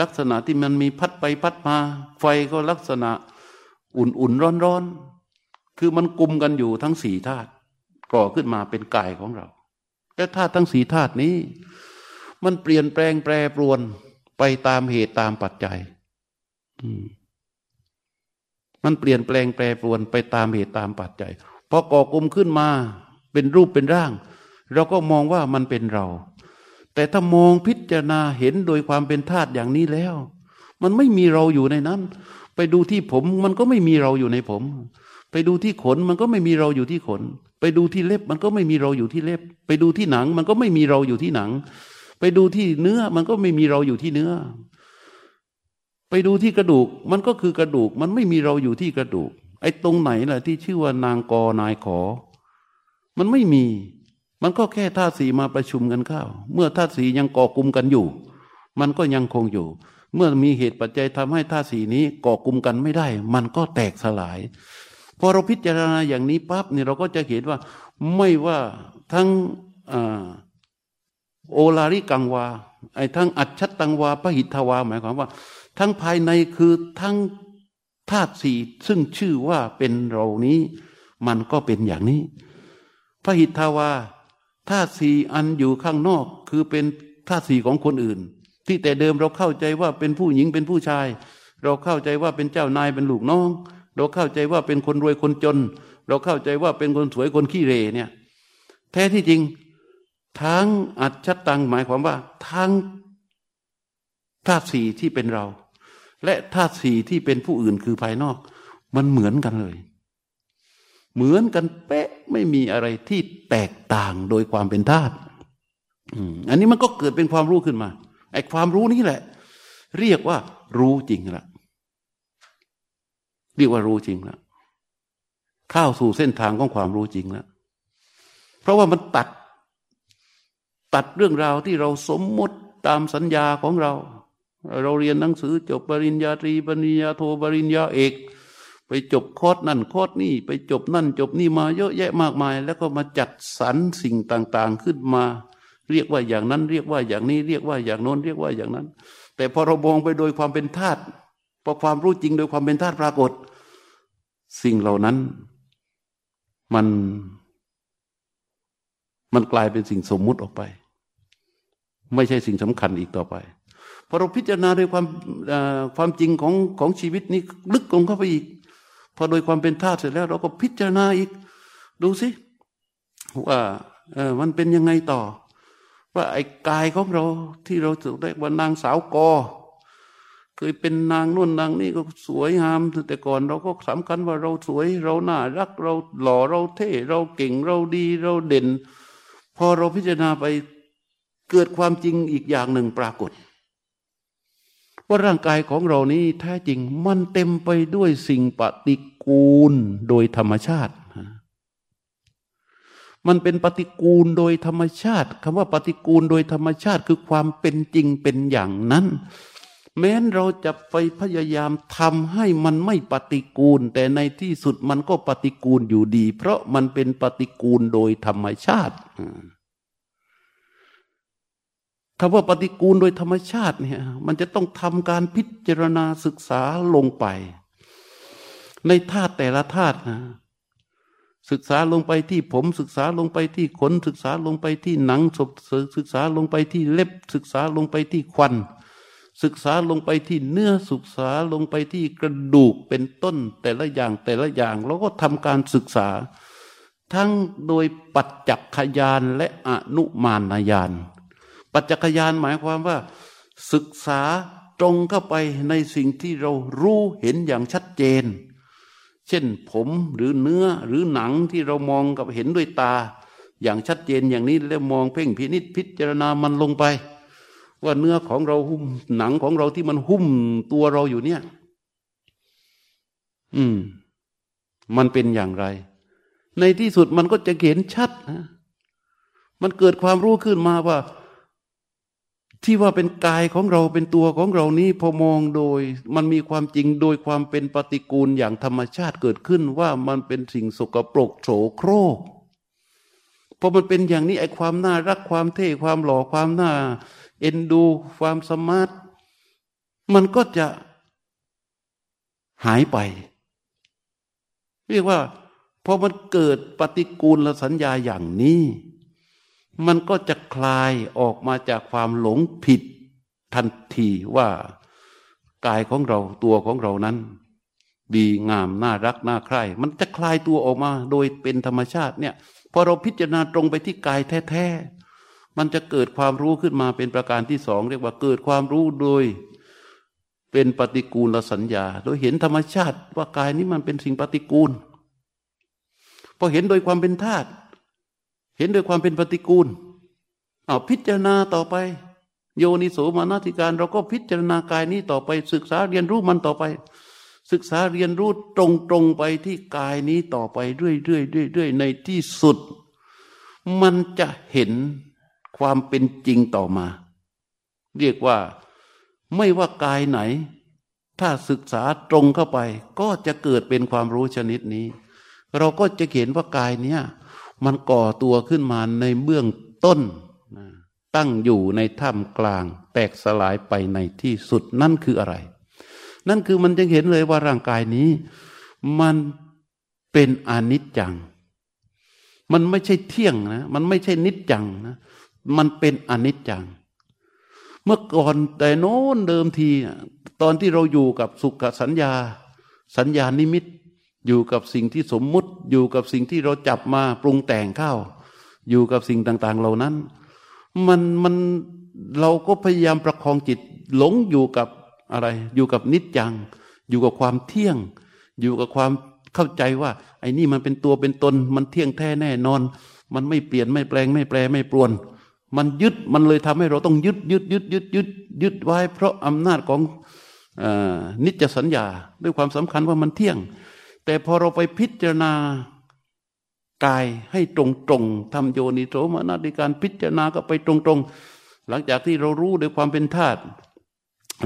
ลักษณะที่มันมีพัดไปพัดมา ไฟก็ลักษณะอุ่นๆร้อนๆคือมันกลุ่มกันอยู่ทั้งสี่ธาตุก่อขึ้นมาเป็นกายของเราแต่ธาตุทั้งสี่ธาตุนี้ มันเปลี่ยนแปลงแปรปรวน ไปตามเหตุตามปัจจัยมันเปลี่ยนแปลงแปรปรวนไปตามเหตุตามปัจจัยพอก่อกลุ่มขึ้นมาเป็นรูปเป็นร่าง เราก็มองว่ามันเป็นเรา แต่ถ้ามองพิจารณาเห็นโดยความเป็นธาตุอย่างนี้แล้ว มันไม่มีเราอยู่ในนั้น ไปดูที่ผมมันก็ไม่มีเราอยู่ในผม ไปดูที่ขนมันก็ไม่มีเราอยู่ที่ขน ไปดูที่เล็บมันก็ไม่มีเราอยู่ที่เล็บ ไปดูที่หนังมันก็ไม่มีเราอยู่ที่หนัง ไปดูที่เนื้อมันก็ไม่มีเราอยู่ที่เนื้อ ไปดูที่กระดูก มันก็คือกระดูก มันไม่มีเราอยู่ที่กระดูก ไอ้ตรงไหนล่ะที่ชื่อว่านางกอนายขอ มันไม่มี มันก็แค่ธาตุสีมาประชุมกันเข้า เมื่อธาตุสียังก่อกลุ่มกันอยู่ มันก็ยังคงอยู่ เมื่อมีเหตุปัจจัยทำให้ธาตุสีนี้ก่อกลุ่มกันไม่ได้ มันก็แตกสลายพอเราพิจารณาอย่างนี้ปั๊บเนี่ยเราก็จะเห็นว่าไม่ว่าทั้ง โอลาริกังวาไอ้ทั้งอัจฉตังวาพระหิทวา หมายความว่า ทั้งภายในคือทั้งธาตุสี่ซึ่งชื่อว่าเป็นเรานี้ มันก็เป็นอย่างนี้ พระหิทวาธาตุสี่อันอยู่ข้างนอกคือเป็นธาตุสี่ของคนอื่น ที่แต่เดิมเราเข้าใจว่าเป็นผู้หญิงเป็นผู้ชาย เราเข้าใจว่าเป็นเจ้านายเป็นลูกน้อง เราเข้าใจว่าเป็นคนรวยคนจน เราเข้าใจว่าเป็นคนสวยคนขี้เรเนี่ย แท้ที่จริง ทั้งอัจฉตังหมายความว่า ทั้งธาตุสี่ที่เป็นเรา และธาตุสี่ที่เป็นผู้อื่นคือภายนอก มันเหมือนกันเลย เหมือนกันเป๊ะไม่มีอะไรที่แตกต่างโดยความเป็นธาตุอันนี้มันก็เกิดเป็นความรู้ขึ้นมาไอ้ความรู้นี้แหละ เรียกว่า รู้จริงละเรียกว่ารู้จริงละเข้าสู่เส้นทางของความรู้จริงล้วเพราะว่ามันตัด ตัดเรื่องราวที่เราสมมติตามสัญญาของเรา เราเรียนหนังสือจบปริญญาตรีปริญญาโทปริญญาเอก ไปจบคอร์สนั่นคอร์สนี่ไปจบนั่นจบนี่มาเยอะแยะมากมาย แล้วก็มาจัดสรรสิ่งต่างๆขึ้นมา เรียกว่าอย่างนั้นเรียกว่าอย่างนี้เรียกว่าอย่างโน้นเรียกว่าอย่างนั้น แต่พอเรามองไปโดยความเป็นธาตุพอความรู้จริงโดยความเป็นธาตุปรากฏ สิ่งเหล่านั้นมัน มันกลายเป็นสิ่งสมมุติออกไป ไม่ใช่สิ่งสำคัญอีกต่อไปพอเราพิจารณาโดยความความจริงของของชีวิตนี้ลึกลงเข้าไปอีก พอโดยความเป็นธาตุเสร็จแล้ว เราก็พิจารณาอีก ดูสิว่ามันเป็นยังไงต่อ ว่าไอ้กายของเราที่เราถูกได้ว่านางสาวกอเคยเป็นนางนุ่นนางนี่ก็สวยงาม แต่ก่อนเราก็สำคัญว่าเราสวยเราน่ารักเราหล่อเราเท่เราเก่งเราดีเราเด่น พอเราพิจารณาไป เกิดความจริงอีกอย่างหนึ่งปรากฏ ว่าร่างกายของเรานี้แท้จริงมันเต็มไปด้วยสิ่งปฏิกูลโดยธรรมชาติ มันเป็นปฏิกูลโดยธรรมชาติคำว่าปฏิกูลโดยธรรมชาติคือความเป็นจริงเป็นอย่างนั้น แม้นเราจะไปพยายามทำให้มันไม่ปฏิกูล แต่ในที่สุดมันก็ปฏิกูลอยู่ดี เพราะมันเป็นปฏิกูลโดยธรรมชาติ คำว่าปฏิกูลโดยธรรมชาติเนี่ยมันจะต้องทำการพิจารณาศึกษาลงไป ในธาตุแต่ละธาตุนะศึกษาลงไปที่ผมศึกษาลงไปที่ขนศึกษาลงไปที่หนังศึกษาลงไปที่เล็บศึกษาลงไปที่ควัน ศึกษาลงไปที่เนื้อศึกษาลงไปที่กระดูกเป็นต้นแต่ละอย่างแต่ละอย่างเราก็ทำการศึกษา ทั้งโดยปัจจักขยานและอนุมานญาณ ปัจจักขยานหมายความว่า ศึกษาตรงเข้าไปในสิ่งที่เรารู้เห็นอย่างชัดเจน เช่นผมหรือเนื้อหรือหนังที่เรามองกับเห็นด้วยตา อย่างชัดเจนอย่างนี้แล้วมองเพ่งพินิษพิจารณามันลงไป ว่าเนื้อของเราหุ้มหนังของเราที่มันหุ้มตัวเราอยู่เนี่ย อืม มันเป็นอย่างไร ในที่สุดมันก็จะเห็นชัดนะมันเกิดความรู้ขึ้นมาว่า ที่ว่าเป็นกายของเราเป็นตัวของเรานี้พอมองโดย มันมีความจริงโดยความเป็นปฏิกูลอย่างธรรมชาติเกิดขึ้นว่ามันเป็นสิ่งสกปรกโสโครกพอมันเป็นอย่างนี้ไอ้ความน่ารักความเท่ความหล่อความน่า เอ็นดู ความสมาร์ทมันก็จะหายไป เรียกว่าพอมันเกิดปฏิกูลสัญญาอย่างนี้ มันก็จะคลายออกมาจากความหลงผิดทันทีว่ากายของเราตัวของเรานั้น ดีงามน่ารักน่าใคร่มันจะคลายตัวออกมาโดยเป็นธรรมชาติเนี่ยพอเราพิจารณาตรงไปที่กายแท้ๆมันจะเกิดความรู้ขึ้นมาเป็นประการที่สองเรียกว่าเกิดความรู้โดยเป็นปฏิกูลสัญญา โดยเห็นธรรมชาติว่ากายนี้มันเป็นสิ่งปฏิกูลพอเห็นโดยความเป็นธาตุ เห็นด้วยความเป็นปฏิกูลเอาพิจารณาต่อไป โยนิโสมานาติการ เราก็พิจารณากายนี้ต่อไป ศึกษาเรียนรู้มันต่อไป ศึกษาเรียนรู้ตรงตรงไปที่กายนี้ต่อไปเรื่อยเรื่อยเรื่อยเรื่อยในที่สุด มันจะเห็นความเป็นจริงต่อมา เรียกว่าไม่ว่ากายไหน ถ้าศึกษาตรงเข้าไป ก็จะเกิดเป็นความรู้ชนิดนี้ เราก็จะเห็นว่ากายเนี้ย มันก่อตัวขึ้นมาในเบื้องต้นตั้งอยู่ในถ้ำกลาง แตกสลายไปในที่สุดนั่นคืออะไร นั่นคือมันจะเห็นเลยว่าร่างกายนี้ มันเป็นอนิจจัง มันไม่ใช่เที่ยงนะ มันไม่ใช่นิจจังนะ มันเป็นอนิจจัง เมื่อก่อนแต่โน้นเดิมที ตอนที่เราอยู่กับสุขสัญญา สัญญานิมิต อยู่กับสิ่งที่สมมุติ อยู่กับสิ่งที่เราจับมาปรุงแต่งเข้า อยู่กับสิ่งต่าง ๆ เหล่านั้น มันมันเราก็พยายามประคองจิตหลงอยู่กับอะไร อยู่กับนิจจัง อยู่กับความเที่ยง อยู่กับความเข้าใจว่า ไอ้นี่มันเป็นตัวเป็นตน มันเที่ยงแท้แน่นอน มันไม่เปลี่ยนไม่แปลงไม่แปรไม่ปรวน มันยึดมันเลยทำให้เราต้องยึดยึดยึดยึดยึดยึดไว้ เพราะอำนาจของอนิจสัญญา ด้วยความสำคัญว่ามันเที่ยง แต่พอเราไปพิจารณากายให้ตรงตรงทำโยนิโสมนติการพิจารณาก็ไปตรงตรงหลังจากที่เรารู้โดยความเป็นธาตุ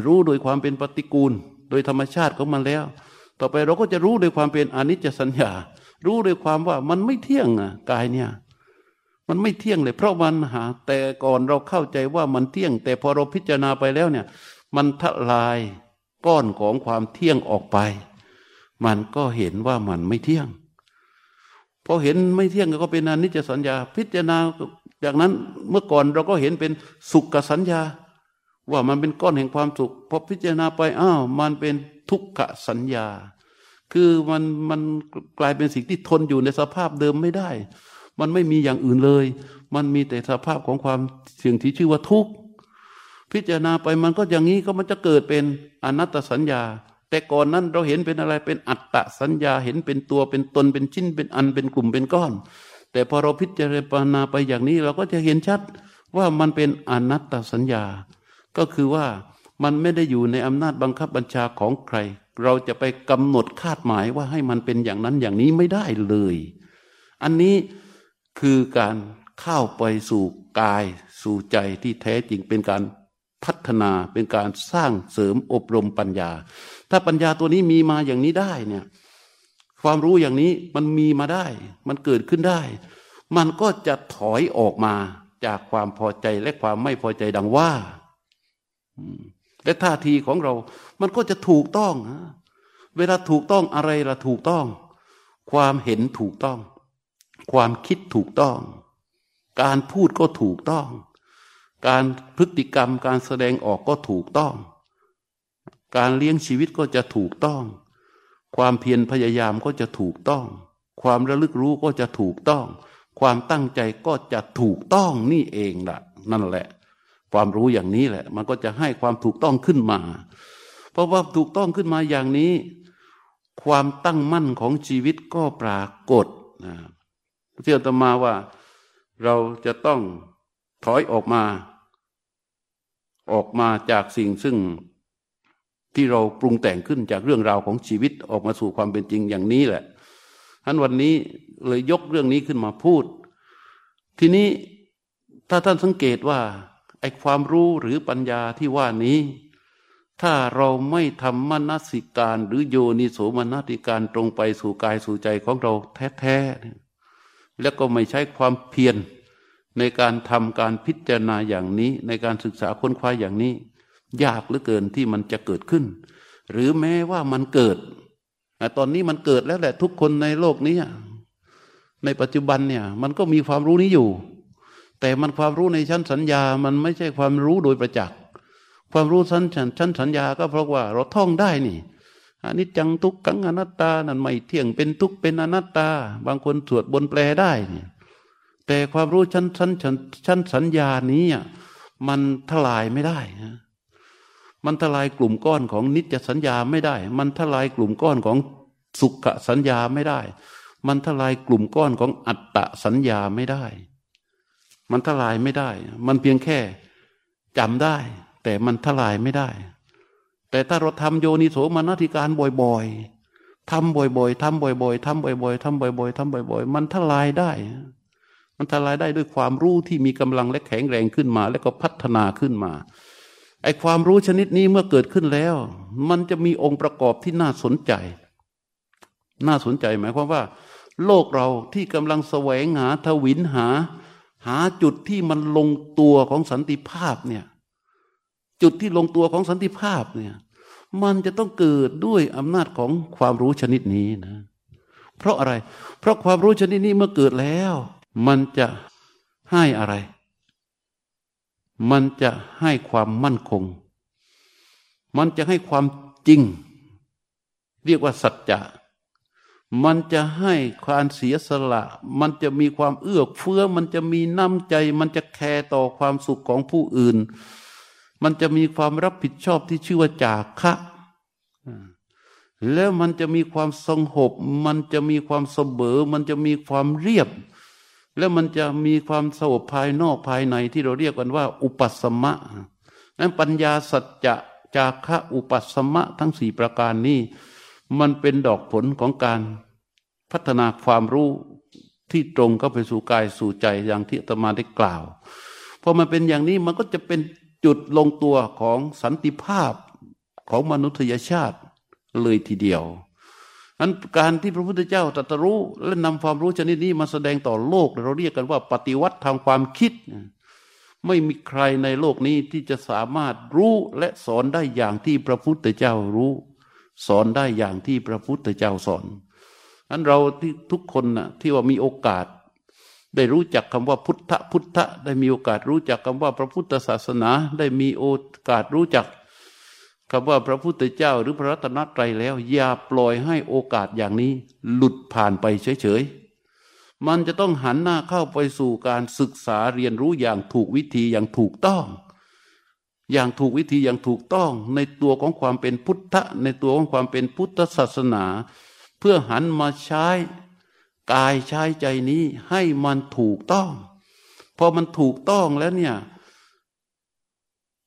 รู้โดยความเป็นปฏิกูล โดยธรรมชาติของมันแล้ว ต่อไปเราก็จะรู้โดยความเป็นอนิจจสัญญา รู้โดยความว่ามันไม่เที่ยงอะกายเนี่ยมันไม่เที่ยงเลย เพราะมันหา แต่ก่อนเราเข้าใจว่ามันเที่ยง แต่พอเราพิจารณาไปแล้วเนี่ย มันทลายก้อนของความเที่ยงออกไป มันก็เห็นว่ามันไม่เที่ยงพอเห็นไม่เที่ยงก็เป็นอนิจจสัญญา พิจารณาจากนั้นเมื่อก่อนเราก็เห็นเป็นสุขสัญญา ว่ามันเป็นก้อนแห่งความสุขพอพิจารณาไปอ้าวมันเป็นทุกขสัญญา คือมันมันกลายเป็นสิ่งที่ทนอยู่ในสภาพเดิมไม่ได้ มันไม่มีอย่างอื่นเลย มันมีแต่สภาพของความสิ่งที่ชื่อว่าทุกข์พิจารณาไปมันก็อย่างนี้ก็มันจะเกิดเป็นอนัตตสัญญา แต่ก่อนนั้นเราเห็นเป็นอะไรเป็นอัตตะสัญญาเห็นเป็นตัวเป็นตนเป็นชิ้นเป็นอันเป็นกลุ่มเป็นก้อน แต่พอเราพิจารณาไปอย่างนี้เราก็จะเห็นชัดว่ามันเป็นอนัตตสัญญา ก็คือว่ามันไม่ได้อยู่ในอำนาจบังคับบัญชาของใคร เราจะไปกำหนดคาดหมายว่าให้มันเป็นอย่างนั้นอย่างนี้ไม่ได้เลย อันนี้คือการเข้าไปสู่กายสู่ใจที่แท้จริงเป็นการพัฒนาเป็นการสร้างเสริมอบรมปัญญา ถ้าปัญญาตัวนี้มีมาอย่างนี้ได้เนี่ย ความรู้อย่างนี้มันมีมาได้ มันเกิดขึ้นได้ มันก็จะถอยออกมาจากความพอใจและความไม่พอใจดังว่าและท่าทีของเรา มันก็จะถูกต้องเวลาถูกต้องอะไรละถูกต้อง ความเห็นถูกต้อง ความคิดถูกต้อง การพูดก็ถูกต้อง การพฤติกรรมการแสดงออกก็ถูกต้อง การเลี้ยงชีวิตก็จะถูกต้อง ความเพียรพยายามก็จะถูกต้อง ความระลึกรู้ก็จะถูกต้อง ความตั้งใจก็จะถูกต้องนี่เองล่ะ นั่นแหละ ความรู้อย่างนี้แหละ มันก็จะให้ความถูกต้องขึ้นมา เพราะว่าถูกต้องขึ้นมาอย่างนี้ ความตั้งมั่นของชีวิตก็ปรากฏนะเชื่อตมาว่าเราจะต้องถอยออกมา ออกมาจากสิ่งซึ่ง ที่เราปรุงแต่งขึ้นจากเรื่องราวของชีวิตออกมาสู่ความเป็นจริงอย่างนี้แหละท่านวันนี้เลยยกเรื่องนี้ขึ้นมาพูด ทีนี้ถ้าท่านสังเกตว่าไอ้ความรู้หรือปัญญาที่ว่านี้ ถ้าเราไม่ทำมนสิการหรือโยนิโสมนสิการตรงไปสู่กายสู่ใจของเราแท้ๆแล้วก็ไม่ใช้ความเพียรในการทำการพิจารณาอย่างนี้ ในการศึกษาค้นคว้าอย่างนี้ ยากเหลือเกินที่มันจะเกิดขึ้น หรือแม้ว่ามันเกิดตอนนี้มันเกิดแล้วแหละทุกคนในโลกนี้ในปัจจุบันเนี่ย มันก็มีความรู้นี้อยู่ แต่มันความรู้ในชั้นสัญญา มันไม่ใช่ความรู้โดยประจักษ์ความรู้ชั้นชั้นสัญญาก็เพราะว่าเราท่องได้นี่อนิจจังทุกขังอนัตตานั่นไม่เที่ยงเป็นทุกเป็นอนัตตา บางคนสวดบนแปลได้เนี่ยแต่ความรู้ชั้นชั้นชั้นสัญญานี้มันทลายไม่ได้นะ มันทลายกลุ่มก้อนของนิจสัญญาไม่ได้ มันทลายกลุ่มก้อนของสุขสัญญาไม่ได้ มันทลายกลุ่มก้อนของอัตตะสัญญาไม่ได้ มันทลายไม่ได้ มันเพียงแค่จำได้ แต่มันทลายไม่ได้ แต่ถ้าเราทำโยนิโสมนติการบ่อยๆทำบ่อยๆทำบ่อยๆทำบ่อยๆทำบ่อยๆทำบ่อย ๆ มันทลายได้ มันทลายได้ด้วยความรู้ที่มีกำลังและแข็งแรงขึ้นมา แล้วก็พัฒนาขึ้นมา ไอ้ความรู้ชนิดนี้เมื่อเกิดขึ้นแล้ว มันจะมีองค์ประกอบที่น่าสนใจ น่าสนใจหมายความว่า โลกเราที่กำลังแสวงหาทวินหา หาจุดที่มันลงตัวของสันติภาพเนี่ยจุดที่ลงตัวของสันติภาพเนี่ยมันจะต้องเกิดด้วยอำนาจของความรู้ชนิดนี้นะ เพราะอะไร เพราะความรู้ชนิดนี้เมื่อเกิดแล้ว มันจะให้อะไร มันจะให้ความมั่นคง มันจะให้ความจริง เรียกว่าสัจจะมันจะให้ความเสียสละ มันจะมีความเอื้อเฟื้อ มันจะมีน้ำใจ มันจะแคร์ต่อความสุขของผู้อื่น มันจะมีความรับผิดชอบที่ชื่อว่าจาคะแล้วมันจะมีความสงบ มันจะมีความเสมอ มันจะมีความเรียบ แล้วมันจะมีความสงบภายนอกภายในที่เราเรียกกันว่า อุปสมะนั้นปัญญาสัจจะจาคะอุปสมะทั้งสี่ประการนี้ มันเป็นดอกผลของการพัฒนาความรู้ที่ตรงเข้าไปสู่กายสู่ใจอย่างที่ตมาได้กล่าวพอมันเป็นอย่างนี้มันก็จะเป็นจุดลงตัวของสันติภาพของมนุษยชาติเลยทีเดียว นั้นการที่พระพุทธเจ้าตรัสรู้และนำความรู้ชนิดนี้มาแสดงต่อโลก เราเรียกกันว่าปฏิวัติทางความคิด ไม่มีใครในโลกนี้ที่จะสามารถรู้และสอนได้อย่างที่พระพุทธเจ้ารู้ สอนได้อย่างที่พระพุทธเจ้าสอนนั้นเราที่ทุกคนนะที่ว่ามีโอกาส ได้รู้จักคำว่าพุทธพุทธ ได้มีโอกาสรู้จักคำว่าพระพุทธศาสนา ได้มีโอกาสรู้จัก คำว่าพระพุทธเจ้าหรือพระรัตนตรัยแล้ว อย่าปล่อยให้โอกาสอย่างนี้ หลุดผ่านไปเฉยๆ มันจะต้องหันหน้าเข้าไปสู่การศึกษาเรียนรู้อย่างถูกวิธีอย่างถูกต้อง อย่างถูกวิธีอย่างถูกต้อง ในตัวของความเป็นพุทธะ ในตัวของความเป็นพุทธศาสนา เพื่อหันมาใช้กายใช้ใจนี้ให้มันถูกต้อง พอมันถูกต้องแล้วเนี่ย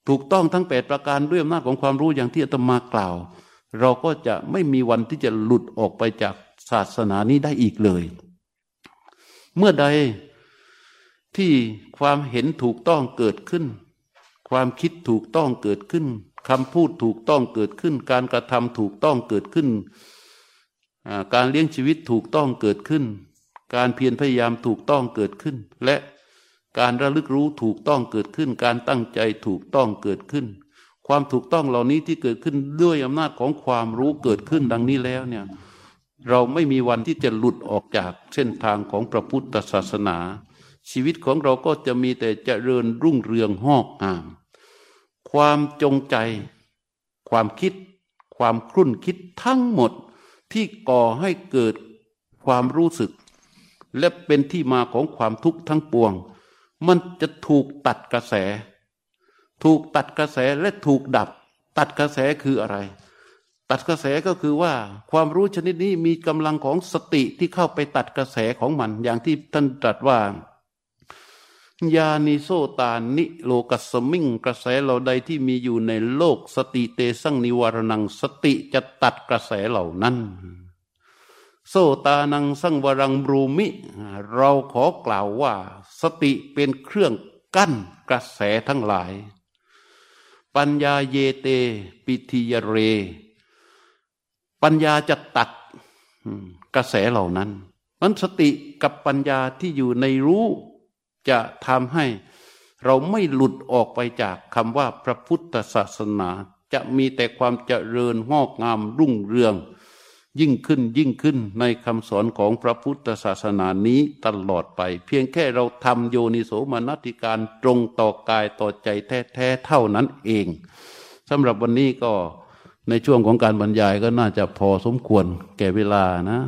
ถูกต้องทั้งแปดประการด้วยอำนาจของความรู้อย่างที่อาตมากล่าว เราก็จะไม่มีวันที่จะหลุดออกไปจากศาสนานี้ได้อีกเลย เมื่อใดที่ความเห็นถูกต้องเกิดขึ้น ความคิดถูกต้องเกิดขึ้นคำพูดถูกต้องเกิดขึ้น การกระทำถูกต้องเกิดขึ้น การเลี้ยงชีวิตถูกต้องเกิดขึ้น การเพียรพยายามถูกต้องเกิดขึ้น และ การระลึกรู้ถูกต้องเกิดขึ้น การตั้งใจถูกต้องเกิดขึ้น ความถูกต้องเหล่านี้ที่เกิดขึ้นด้วยอำนาจของความรู้เกิดขึ้นดังนี้แล้วเนี่ยเราไม่มีวันที่จะหลุดออกจากเส้นทางของพระพุทธศาสนา ชีวิตของเราก็จะมีแต่เจริญรุ่งเรืองหอกงาม ความจงใจ ความคิด ความครุ่นคิดทั้งหมดที่ก่อให้เกิดคความรู้สึก และเป็นที่มาของความทุกข์ทั้งปวง มันจะถูกตัดกระแส ถูกตัดกระแสและถูกดับ ตัดกระแสคืออะไร ตัดกระแสก็คือว่า ความรู้ชนิดนี้มีกำลังของสติที่เข้าไปตัดกระแสของมัน อย่างที่ท่านตรัสว่ายานิโซตานิโลกัสมิงกระแสเหล่าใดที่มีอยู่ในโลกสติเตสังนิวารนังสติจะตัดกระแสเหล่านั้น โซตานังสังวรังบรูมิ เราขอกล่าวว่า สติเป็นเครื่องกั้นกระแสทั้งหลาย ปัญญาเยเต ปิทิยเร ปัญญาจะตัดกระแสเหล่านั้นมันสติกับปัญญาที่อยู่ในรู้ จะทำให้เราไม่หลุดออกไปจากคำว่าพระพุทธศาสนา จะมีแต่ความเจริญงอกงามรุ่งเรือง ยิ่งขึ้นยิ่งขึ้นในคำสอนของพระพุทธศาสนานี้ตลอดไป เพียงแค่เราทำโยนิโสมนติการตรงต่อกายต่อใจแท้ๆเท่านั้นเองสำหรับวันนี้ก็ในช่วงของการบรรยายก็น่าจะพอสมควรแก่เวลานะ